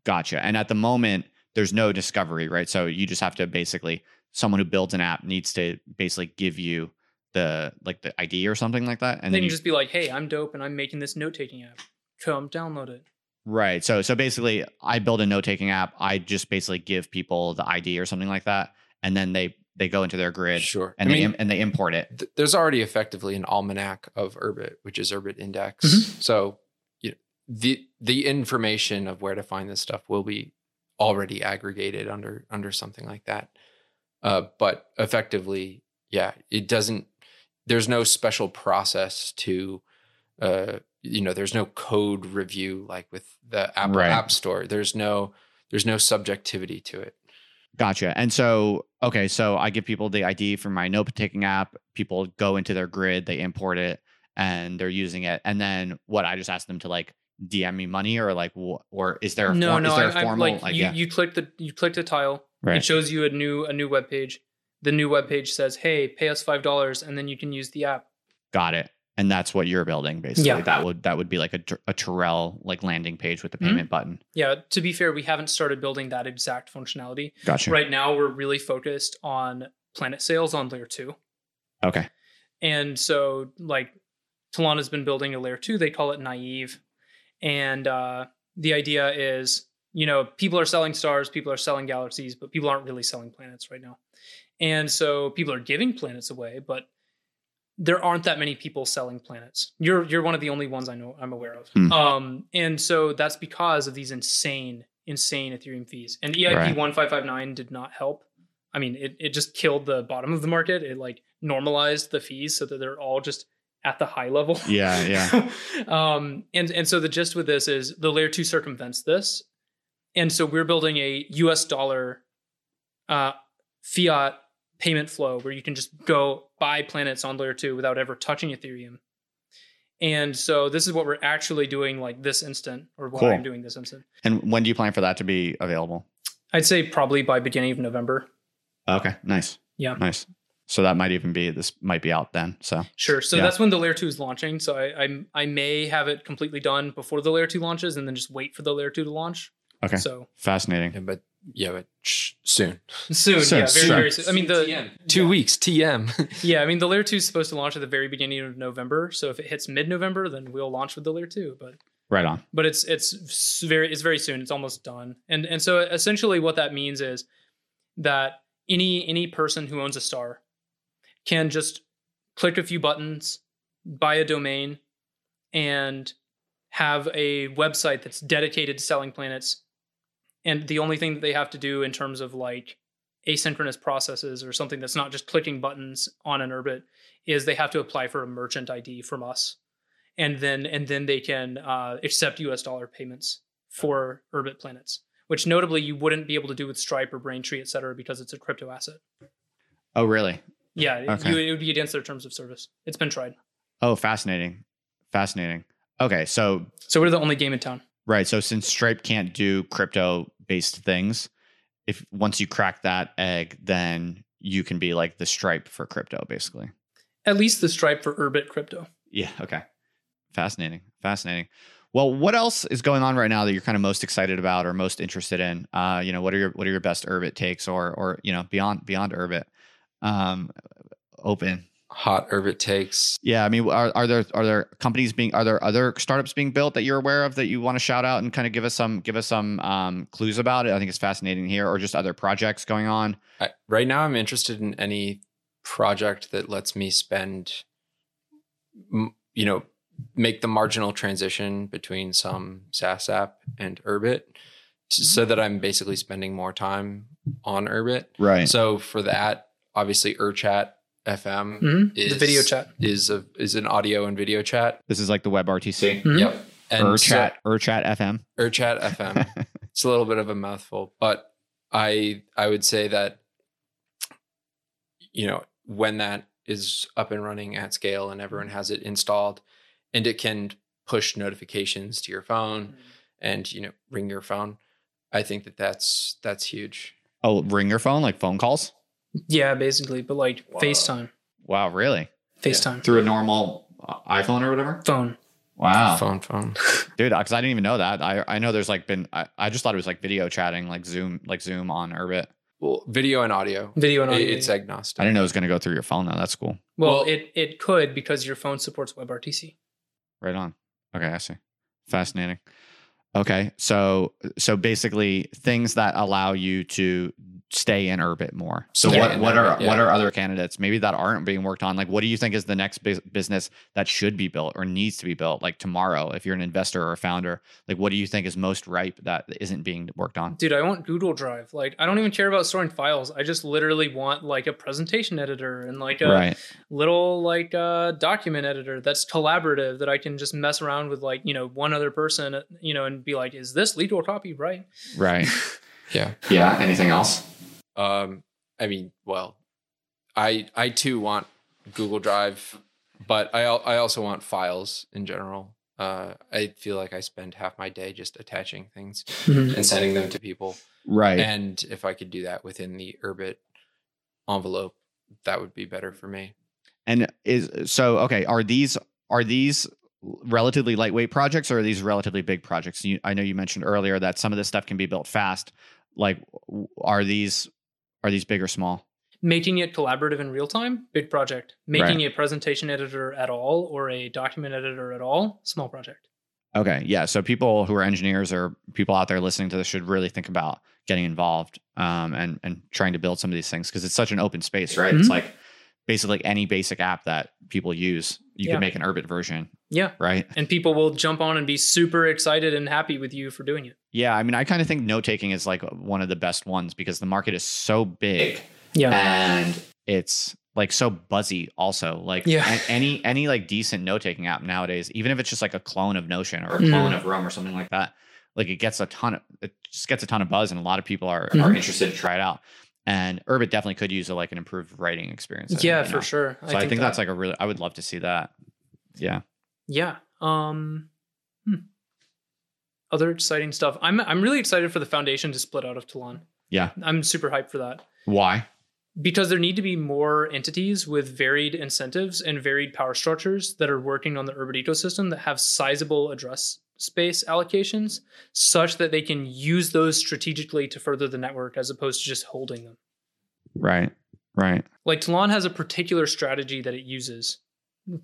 Gotcha. And at the moment, there's no discovery, right? So you just have to basically someone who builds an app needs to basically give you the like the ID or something like that, and And then then you you just be like, "Hey, I'm dope, and I'm making this note taking app. Come download it." Right. So so basically, I build a note taking app. I just basically give people the ID or something like that, and then they they go into their grid Sure. and I they mean, and they import it. th- there's already effectively an almanac of Urbit, which is Urbit Index. Mhm. So you know, the the information of where to find this stuff will be already aggregated under under something like that. Uh, but effectively, yeah, it doesn't. There's no special process to, uh, you know, there's no code review like with the Apple Right. App Store. There's no there's no subjectivity to it. Gotcha. And so, okay, so I give people the ID for my note taking app. People go into their grid, they import it, and they're using it. And then what? I just ask them to like DM me money, or like, or is there a no, form, no, is there I, a I'm formal? like, like, you, yeah, you click the you click the tile. right. It shows you a new a new web page. The new web page says, "Hey, pay us five dollars, and then you can use the app." Got it. And that's what you're building, basically. Yeah. That would that would be like a, a Tirrel like landing page with the Mhm. payment button. Yeah. To be fair, we haven't started building that exact functionality Gotcha. right now. We're really focused on Planet sales on layer two. Okay. And so, like, Tlon's been building a layer two. They call it naive. And uh, the idea is, you know, people are selling stars, people are selling galaxies, but people aren't really selling planets right now. And so people are giving planets away, but there aren't that many people selling planets. You're you're one of the only ones I know I'm aware of. Hmm. Um, and so that's because of these insane, insane Ethereum fees. And EIP Right. one five five nine did not help. I mean, it, it just killed the bottom of the market. It like normalized the fees so that they're all just at the high level. Yeah, yeah. um, and and so the gist with this is the layer two circumvents this, and so we're building a U.S. dollar uh, fiat payment flow where you can just go buy planets on layer two without ever touching Ethereum. And so this is what we're actually doing like this instant, or what Cool. I'm doing this instant. And when do you plan for that to be available? I'd say probably by beginning of November. Okay. Nice. Yeah. Nice. So that might even be this might be out then. So Sure. So Yeah. that's when the layer two is launching. So I, I I may have it completely done before the layer two launches, and then just wait for the layer two to launch. Okay. So fascinating. Yeah, but yeah, but sh- soon. soon, Soon, yeah, very soon. very soon. I mean the Two yeah. weeks. TM. Yeah, I mean the layer two is supposed to launch at the very beginning of November. So if it hits mid November, then we'll launch with the layer two. But Right on. but it's it's very it's very soon. It's almost done. And and so essentially what that means is that any any person who owns a star can just click a few buttons, buy a domain, and have a website that's dedicated to selling planets. And the only thing that they have to do in terms of like asynchronous processes or something that's not just clicking buttons on an Urbit is they have to apply for a merchant ID from us and then and then they can uh, accept US dollar payments for Urbit planets, which notably you wouldn't be able to do with Stripe or Braintree, et cetera, because it's a crypto asset. Oh really? Yeah, Okay. you, it would be against their terms of service. It's been tried. Oh, fascinating. Fascinating. Okay, so So we're the only game in town. Right, so since Stripe can't do crypto based things, if once you crack that egg, then you can be like the Stripe for crypto, basically. At least the Stripe for Urbit crypto. Yeah. Okay. Fascinating. Fascinating. Well, what else is going on right now that you're kind of most excited about or most interested in? Uh, you know, what are your what are your best Urbit takes or or you know beyond beyond Urbit? Um, open. Hot Urbit takes. Yeah, I mean, are, are there are there companies being are there other startups being built that you're aware of that you want to shout out and kind of give us some give us some um, clues about it? I think it's fascinating here, or just other projects going on. I, right now, I'm interested in any project that lets me spend, you know, make the marginal transition between some SaaS app and Urbit, so that I'm basically spending more time on Urbit. Right. So for that, obviously, Urchat FM hmm is the video chat. is a is an audio and video chat. This is like the WebRTC. Mhm. Yep. And Urchat, Urchat FM. Urchat FM. it's a little bit of a mouthful, but I I would say that you know when that is up and running at scale and everyone has it installed and it can push notifications to your phone and you know ring your phone, I think that that's that's huge. oh, ring your phone like phone calls. Yeah, basically, but like Wow. FaceTime, Wow, really? FaceTime, Through a normal uh, iPhone or whatever. phone. Wow, Phone, phone. dude, because I didn't even know that. I I know there's like been I, I just thought it was like video chatting, like Zoom, like Zoom on Urbit. Well, video and audio. Video and It- audio. It's agnostic. I didn't know it was going to go through your phone Now That's cool. well, well- it it could because your phone supports WebRTC. Right on. Okay, I see. Fascinating. Okay, so so basically things that allow you to stay in Urbit more. So Stay what in what are Urbit, what are other candidates maybe that aren't being worked on? Like what do you think is the next bus- business that should be built or needs to be built like tomorrow if you're an investor or a founder? Like what do you think is most ripe that isn't being worked on? Dude, I want Google Drive. Like, I don't even care about storing files. I just literally want like a presentation editor and like a Right. little like uh, document editor that's collaborative that I can just mess around with like you know one other person, uh, you know, and be like, is this legal copy right? Right. Yeah. yeah, anything else? Um, I mean, well, I I too want Google Drive, but I I also want files in general. Uh, I feel like I spend half my day just attaching things and sending them to people, Right. and if I could do that within the Urbit envelope, that would be better for me. And is so okay. Are these are these relatively lightweight projects or are these relatively big projects? You, I know you mentioned earlier that some of this stuff can be built fast. Like, are these are these big or small? Making it collaborative in real time, big project. Making a presentation editor at all or a document editor at all, small project. Okay, yeah. So people who are engineers or people out there listening to this should really think about getting involved um, and and trying to build some of these things because it's such an open space, right? It's Mhm. like basically any basic app that people use, you Yeah. can make an Urbit version, Yeah. right? And people will jump on and be super excited and happy with you for doing it. Yeah, I mean, I kind of think note taking is like one of the best ones because the market is so big Yeah. and it's like so buzzy. Also, like Yeah. any any like decent note taking app nowadays, even if it's just like a clone of Notion or a Mhm. clone of Roam or something like that, like it gets a ton of it just gets a ton of buzz, and a lot of people are are Mhm. interested to try it out. And Urbit definitely could use a, like an improved writing experience. I think, yeah, you for know? sure. So I think, that's like a really I would love to see that. Yeah. Yeah. Um hmm. other exciting stuff. I'm I'm really excited for the foundation to split out of Tlon. Yeah. I'm super hyped for that. Why? because there need to be more entities with varied incentives and varied power structures that are working on the Urbit ecosystem that have sizable address space allocations such that they can use those strategically to further the network as opposed to just holding them. Right. Right. Like Tlon has a particular strategy that it uses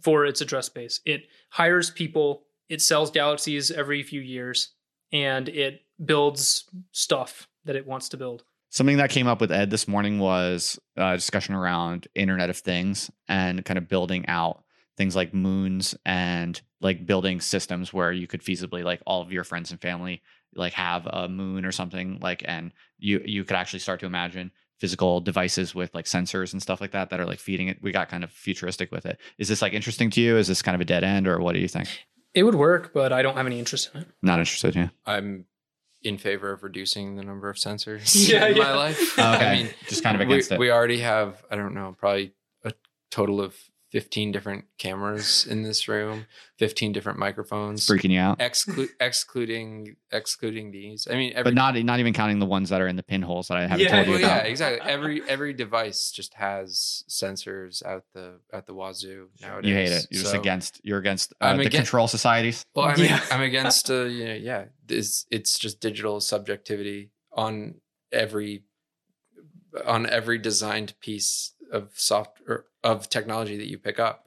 for its address space. It hires people, it sells galaxies every few years, and it builds stuff that it wants to build. Something that came up with Ed this morning was a discussion around Internet of Things and kind of building out things like moons and like building systems where you could feasibly like all of your friends and family like have a moon or something like and you you could actually start to imagine physical devices with like sensors and stuff like that that are like feeding it. We got kind of futuristic with it. Is this like interesting to you? Is this kind of a dead end or what do you think? It would work, but I don't have any interest in it. not interested yeah. I'm in favor of reducing the number of sensors Yeah, in yeah. my life. Oh, okay. I mean, just kind of we, against it. we already have, I don't know, probably a total of 15 different cameras in this room, 15 different microphones. freaking you out Exclu- excluding excluding these. I mean, every, but not not even counting the ones that are in the pinholes that I haven't Yeah, told you well, about. yeah, exactly. Every every device just has sensors out the at the wazoo nowadays. You hate it. You're just against. You're against uh, I'm the against- control societies. Well, I'm, Yeah. I'm against, uh, you know, yeah, it's, it's just digital subjectivity on every on every designed piece of soft or of technology that you pick up.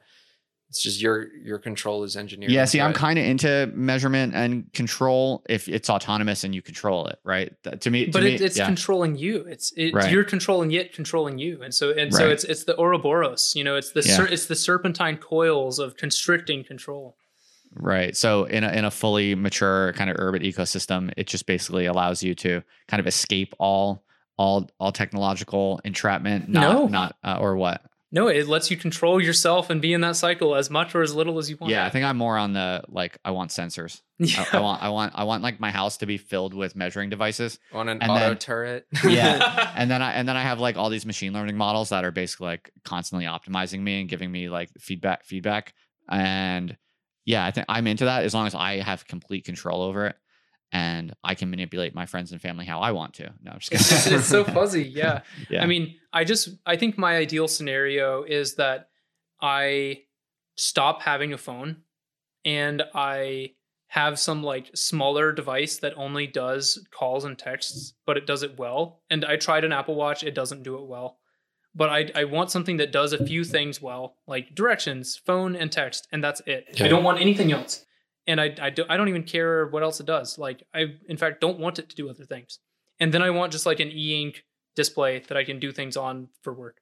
It's just your your control is engineered. Yeah. See, I'm kind of into measurement and control if it's autonomous and you control it, right? That- to me, to But me, it, it's yeah. controlling you. It's it, Right. you're controlling it, controlling you, and so and so it's it's the Ouroboros. You know, it's the Yeah. ser- it's the serpentine coils of constricting control. Right. So in a in a fully mature kind of Urbit ecosystem, it just basically allows you to kind of escape all all all technological entrapment. Not, No. not uh, or what? No, it lets you control yourself and be in that cycle as much or as little as you want. Yeah, I think I'm more on the like I want sensors. Yeah. I, I want I want I want like my house to be filled with measuring devices. on an and auto then- turret. Yeah. and then I and then I have like all these machine learning models that are basically like constantly optimizing me and giving me like feedback feedback. And yeah, I think I'm into that as long as I have complete control over it and I can manipulate my friends and family how I want to. No, I'm just it's, kidding. it's so fuzzy. Yeah. Yeah. I mean, I just I think my ideal scenario is that I stop having a phone and I have some like smaller device that only does calls and texts, but it does it well. And I tried an Apple Watch, it doesn't do it well. But I I want something that does a few things well, like directions, phone, and text, and that's it. I don't want anything else. And I I, do, I don't even care what else it does. Like I in fact don't want it to do other things. And then I want just like an e-ink display that I can do things on for work.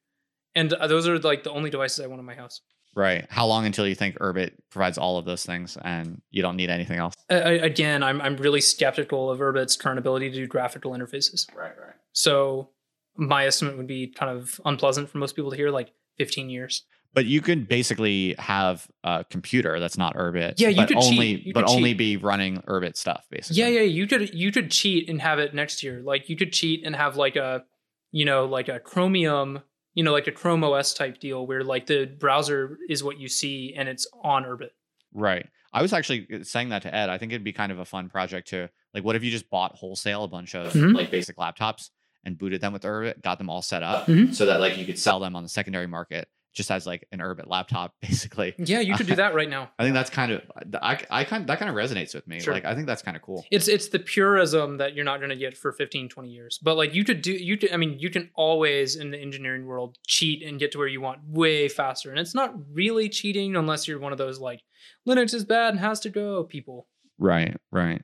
And uh, those are like the only devices I want in my house. right. How long until you think Urbit provides all of those things and you don't need anything else? I, I- again, I'm I'm really skeptical of Urbit's current ability to do graphical interfaces. Right, right. So my estimate would be kind of unpleasant for most people to hear, like 15 years. But you could basically have a computer that's not Urbit. Yeah, you but could cheat. only You but only cheat. be running Urbit stuff, basically. Yeah, yeah, you could you could cheat and have it next year. Like you could cheat and have like a, you know, like a Chromium, you know, like a Chrome OS type deal where like the browser is what you see and it's on Urbit. Right. I was actually uh, saying that to Ed. I think it'd be kind of a fun project to like what if you just bought wholesale a bunch of Mhm. like basic laptops and booted them with Urbit, got them all set up Mhm. so that like you could sell them on the secondary market just as like an Urbit laptop, basically. Yeah, you could do that right now. I think that's kind of I I kind that kind of resonates with me. Sure. Like I think that's kind of cool. It's it's the purism that you're not going to get for 15 20 years. But like you could do you could I mean you can always in the engineering world cheat and get to where you want way faster. And it's not really cheating unless you're one of those like Linux is bad and has to go people. Right, right.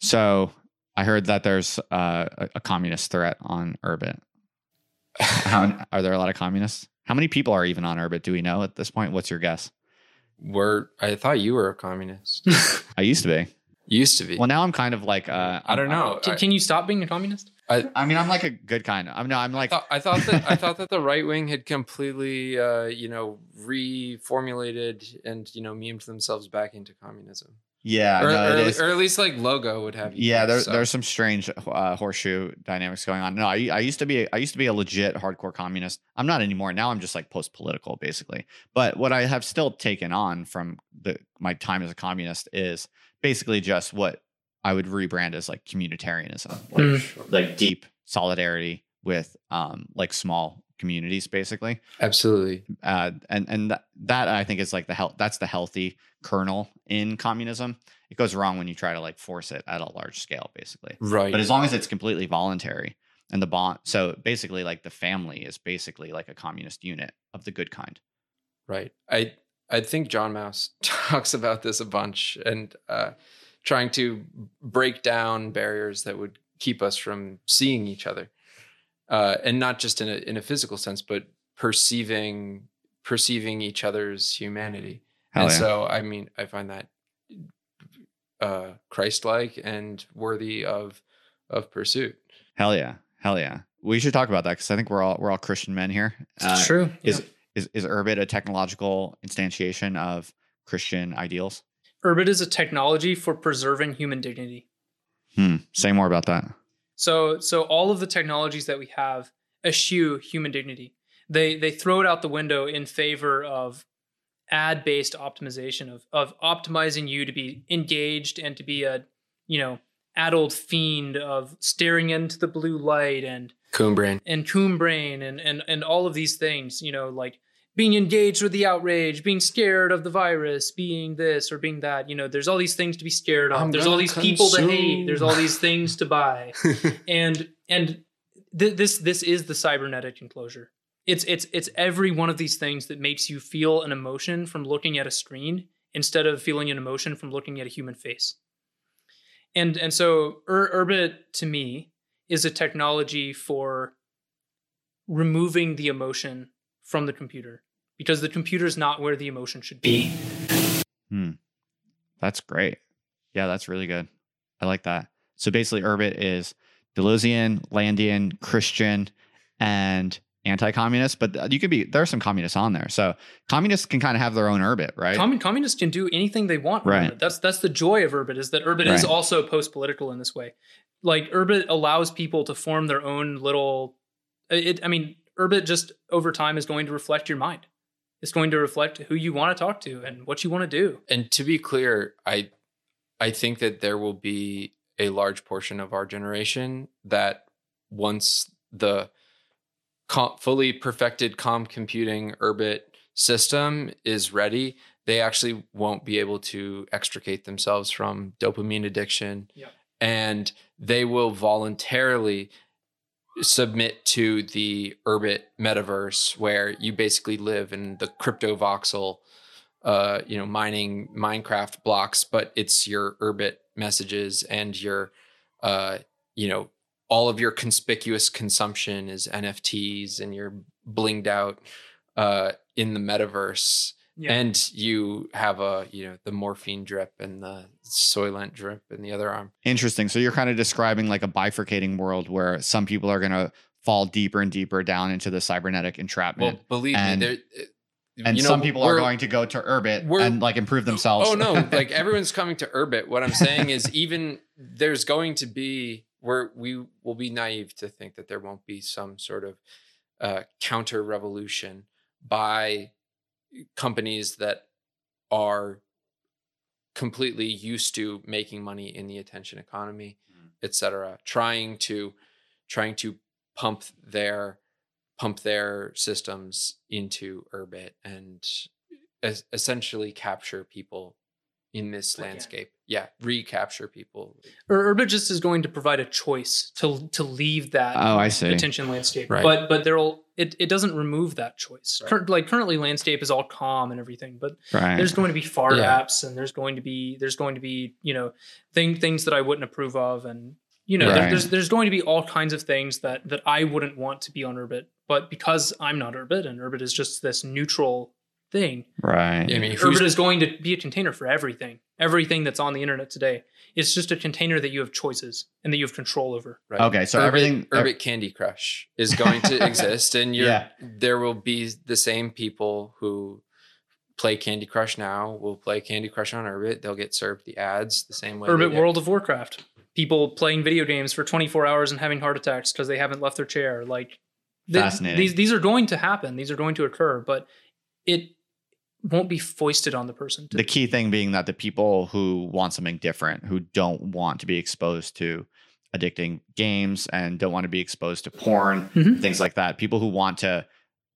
So I heard that there's uh, a, a communist threat on Urbit. Are there a lot of communists? How many people are even on Urbit? Do we know at this point? What's your guess? We're I thought you were a communist. I used to be. Used to be. Well, now I'm kind of like uh, I don't know. Can, can you stop being a communist? I, I mean, I'm like a good kind. I'm no, I'm I like thought, I thought that I thought that the right wing had completely, uh, you know, reformulated and you know memed themselves back into communism, yeah, or, no, or, it is. or at least like logo would have. You yeah, there, so. there's some strange uh, horseshoe dynamics going on. No, I, I used to be I used to be a legit hardcore communist. I'm not anymore. Now I'm just like post political basically. But what I have still taken on from the my time as a communist is basically just what I would rebrand as like communitarianism, like Mm. like deep solidarity with um like small communities, basically. Absolutely. Uh, and and th- that I think is like the health. That's the healthy kernel in communism. It goes wrong when you try to like force it at a large scale, basically. Right. But as long as it's completely voluntary and the bond, so basically, like the family is basically like a communist unit of the good kind. Right. I I think John Mouse talks about this a bunch and uh, trying to break down barriers that would keep us from seeing each other, uh, and not just in a in a physical sense, but perceiving perceiving each other's humanity. Hell and yeah. so, I mean, I find that uh, Christ-like and worthy of of pursuit. Hell yeah, hell yeah. We should talk about that because I think we're all we're all Christian men here. Uh, True. Is yeah. is is Urbit a technological instantiation of Christian ideals? Urbit is a technology for preserving human dignity. Hmm. Say more about that. So so all of the technologies that we have eschew human dignity. They they throw it out the window in favor of ad based optimization of of optimizing you to be engaged and to be a you know adult fiend of staring into the blue light and Coon brain. and coon brain and and and all of these things you know like being engaged with the outrage being scared of the virus being this or being that you know there's all these things to be scared of. I'm there's all these people to hate. there's all these things to buy. And and th- this this is the cybernetic enclosure. It's it's it's every one of these things that makes you feel an emotion from looking at a screen instead of feeling an emotion from looking at a human face. And and so Ur- urbit to me is a technology for removing the emotion from the computer because the computer is not where the emotion should be Hmm. That's great. Yeah, that's really good. I like that. So basically, Urbit is Deleuzian, Landian, Christian, and anti-communist. But you could be there are some communists on there. So communists can kind of have their own Urbit, right? Commun- communists can do anything they want. Right. That's that's the joy of Urbit is that Urbit is also post political in this way. Like Urbit allows people to form their own little. It, I mean, Urbit just over time is going to reflect your mind. It's going to reflect who you want to talk to and what you want to do. and to be clear, I I think that there will be a large portion of our generation that once the com- fully perfected calm computing Urbit system is ready, they actually won't be able to extricate themselves from dopamine addiction. Yeah. And they will voluntarily submit to the Urbit metaverse where you basically live in the crypto voxel uh, you know, mining Minecraft blocks, but it's your Urbit messages and your, uh, you know, all of your conspicuous consumption is NFTs and you're blinged out uh, in the metaverse. And you have a, you know, the morphine drip and the Soylent drip in the other arm. Interesting. So you're kind of describing like a bifurcating world where some people are going to fall deeper and deeper down into the cybernetic entrapment. Well, believe and- me, there, and you know, some people are going to go to Urbit and like improve themselves. Oh no, like everyone's coming to Urbit. What I'm saying is even there's going to be where we will be naive to think that there won't be some sort of uh, counter revolution by companies that are completely used to making money in the attention economy, mm. et cetera, trying to trying to pump their pump their systems into Urbit and es- essentially capture people in this Again. landscape. Yeah, recapture people. Ur- Urbit just is going to provide a choice to to leave that Oh, I see. attention landscape. Right. But but there'll it, it doesn't remove that choice. Right. Cur- like currently landscape is all calm and everything, but right. there's going to be far Yeah. apps and there's going to be there's going to be, you know, thing things that I wouldn't approve of and you know, there- there's there's going to be all kinds of things that that I wouldn't want to be on Urbit, but because I'm not Urbit and Urbit is just this neutral thing, right. I mean, who's, Urbit is going to be a container for everything. Everything that's on the internet today. It's just a container that you have choices and that you have control over. right. Okay, so Urbit, everything- Urbit Candy Crush is going to exist, and you're, Yeah. there will be the same people who play Candy Crush now will play Candy Crush on Urbit. They'll get served the ads the same way. they Urbit World of Warcraft. People playing video games for 24 hours and having heart attacks because they haven't left their chair. Like th- Fascinating. These these are going to happen. These are going to occur, but it won't be foisted on the person. To, the key thing being that the people who want something different, who don't want to be exposed to addicting games and don't want to be exposed to porn, Mhm. things like that. People who want to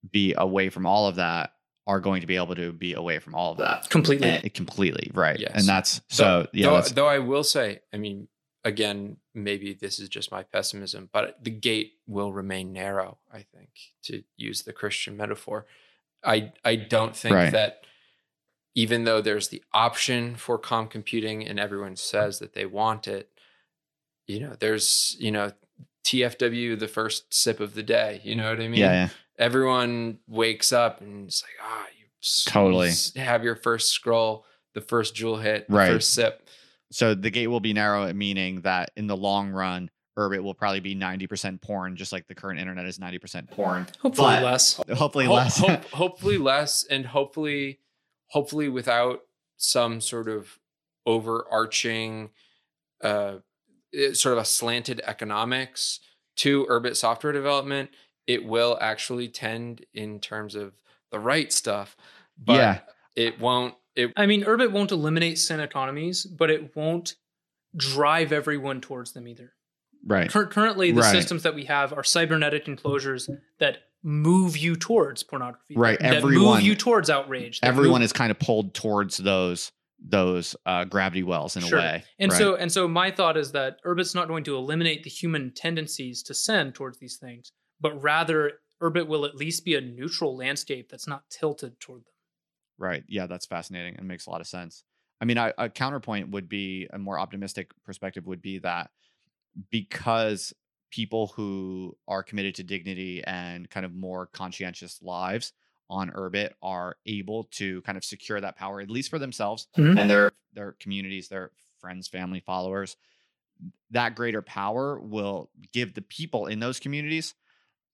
be away from all of that are going to be able to be away from all of that completely. Eh, completely, right? Yes. And that's so Though- yeah. though, that's- though I will say, I mean, again, maybe this is just my pessimism, but the gate will remain narrow. I think to use the Christian metaphor, I I don't think Right. that even though there's the option for calm computing and everyone says that they want it, you know, there's you know TFW the first sip of the day. You know what I mean? yeah, yeah. everyone wakes up and it's like, ah, you Totally. have your first scroll, the first Juul hit, the Right. first sip. So the gate will be narrow, meaning that in the long run, Urbit will probably be 90% porn, just like the current internet is 90% porn. Hopefully but- less. Hopefully Ho- less. hope- hopefully less, and hopefully, hopefully without some sort of overarching, uh, eh, sort of a slanted economics to Urbit software development. It will actually tend in terms of the right stuff, but Yeah. it won't. It I mean, Urbit won't eliminate sin economies, but it won't drive everyone towards them either. Right. Cur- currently, the Right. systems that we have are cybernetic enclosures that move you towards pornography. Right, That everyone- move you towards outrage. Everyone move- is kind of pulled towards those those uh, gravity wells in Sure. a way. And right? so and so my thought is that Urbit's not going to eliminate the human tendencies to send towards these things, but rather Urbit will at least be a neutral landscape that's not tilted toward them. Right. Yeah, that's fascinating and makes a lot of sense. I mean, I, a counterpoint would be a more optimistic perspective would be that because people who are committed to dignity and kind of more conscientious lives on Urbit are able to kind of secure that power, at least for themselves Mhm. and their their communities, their friends, family, followers. That greater power will give the people in those communities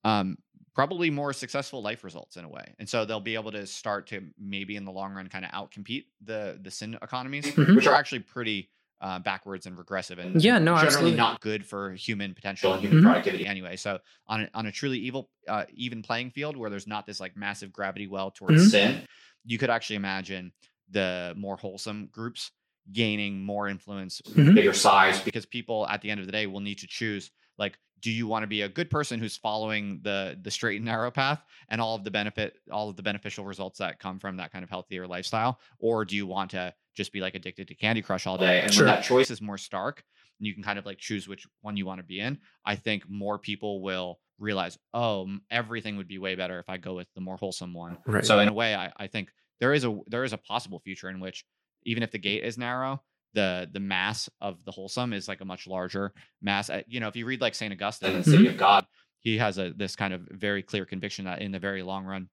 um, probably more successful life results in a way. And so they'll be able to start to maybe in the long run kind of outcompete the the sin economies, Mhm. which are actually pretty uh, backwards and regressive and Yeah, no, generally absolutely. not good for human potential and human Mhm. productivity anyway. So on a, on a truly evil uh, even playing field where there's not this like massive gravity well towards Mhm. sin, you could actually imagine the more wholesome groups gaining more influence, Mhm. bigger size, because people at the end of the day will need to choose like, do you want to be a good person who's following the the straight and narrow path and all of the benefit, all of the beneficial results that come from that kind of healthier lifestyle, or do you want to just be like addicted to Candy Crush all day? And Sure. when that choice is more stark, and you can kind of like choose which one you want to be in. I think more people will realize, oh, everything would be way better if I go with the more wholesome one. Right. So in a way, I, I think there is a there is a possible future in which even if the gate is narrow, the the mass of the wholesome is like a much larger mass. Uh, You know, if you read like Saint Augustine in the City of God, he has a this kind of very clear conviction that in the very long run,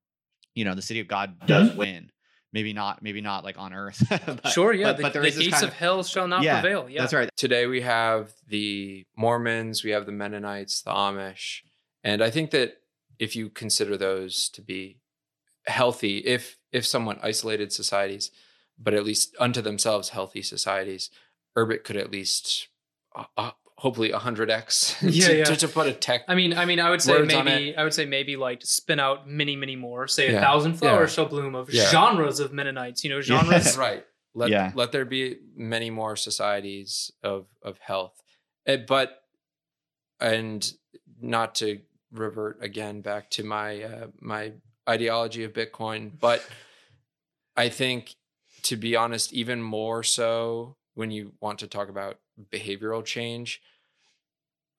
you know, the City of God does win. Maybe not, maybe not like on Earth. but- sure, yeah. but- the but there the is gates kind of hell shall not Yeah, prevail. Yeah. That's right. today we have the Mormons, we have the Mennonites, the Amish, and I think that if you consider those to be healthy, if if somewhat isolated societies, but at least unto themselves healthy societies, Urbit could at least uh, uh, hopefully 100x Yeah, to, yeah. To, to put a tech. I mean, I mean, I would say maybe I would say maybe like spin out many, many more. Say a Yeah. thousand flowers Yeah. shall bloom of Yeah. genres of Mennonites. You know, Yeah. genres. right. Let Yeah. let there be many more societies of of health, Eh, but and not to revert again back to my uh, my ideology of Bitcoin, but I think to be honest, even more so when you want to talk about behavioral change,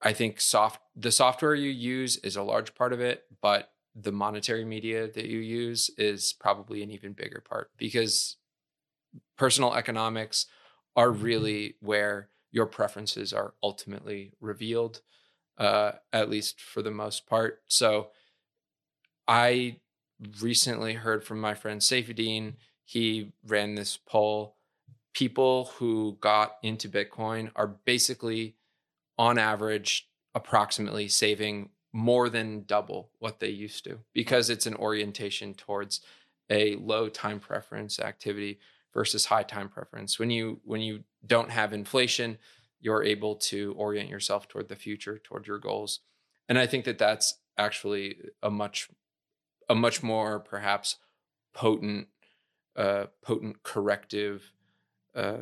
I think soft the software you use is a large part of it, but the monetary media that you use is probably an even bigger part because personal economics are really where your preferences are ultimately revealed, uh, at least for the most part. So I recently heard from my friend Saifedean. He ran this poll. People who got into Bitcoin are basically, on average, approximately saving more than double what they used to because it's an orientation towards a low time preference activity versus high time preference. When you when you don't have inflation, you're able to orient yourself toward the future, toward your goals. And I think that that's actually a much a much more perhaps potent uh, potent corrective uh,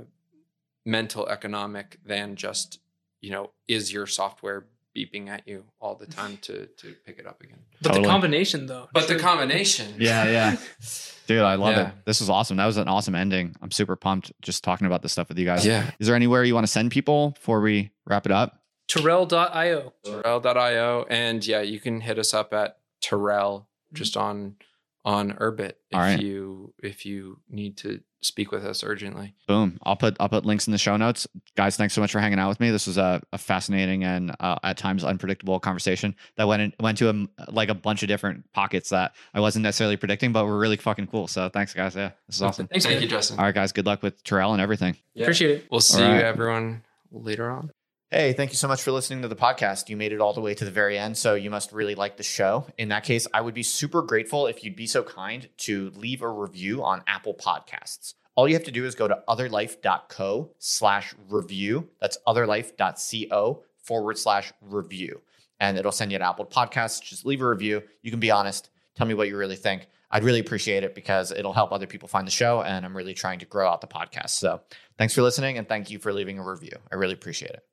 mental economic than just you know, is your software beeping at you all the time to to pick it up again? But Totally. the combination, though. But the combination, Yeah, yeah. Dude, I love Yeah. it. This was awesome. That was an awesome ending. I'm super pumped just talking about this stuff with you guys. yeah. Is there anywhere you want to send people before we wrap it up? Tirrel.io. Tirrel.io, and yeah, you can hit us up at Tirrel just on on Urbit if All right. you if you need to speak with us urgently. Boom. I'll put I'll put links in the show notes. Guys, thanks so much for hanging out with me. This was a, a fascinating and uh, at times unpredictable conversation that went in, went to a, like a bunch of different pockets that I wasn't necessarily predicting, but were really fucking cool. So thanks, guys. Yeah, this is awesome. Thanks, Thank man. you, Justin. All right, guys. Good luck with Tirrel and everything. Yeah. Appreciate it. We'll see All right. you everyone later on. Hey, thank you so much for listening to the podcast. You made it all the way to the very end, so you must really like the show. In that case, I would be super grateful if you'd be so kind to leave a review on Apple Podcasts. All you have to do is go to otherlife.co slash review. That's otherlife.co forward slash review. And it'll send you an Apple Podcasts. Just leave a review. You can be honest. Tell me what you really think. I'd really appreciate it because it'll help other people find the show. And I'm really trying to grow out the podcast. So thanks for listening and thank you for leaving a review. I really appreciate it.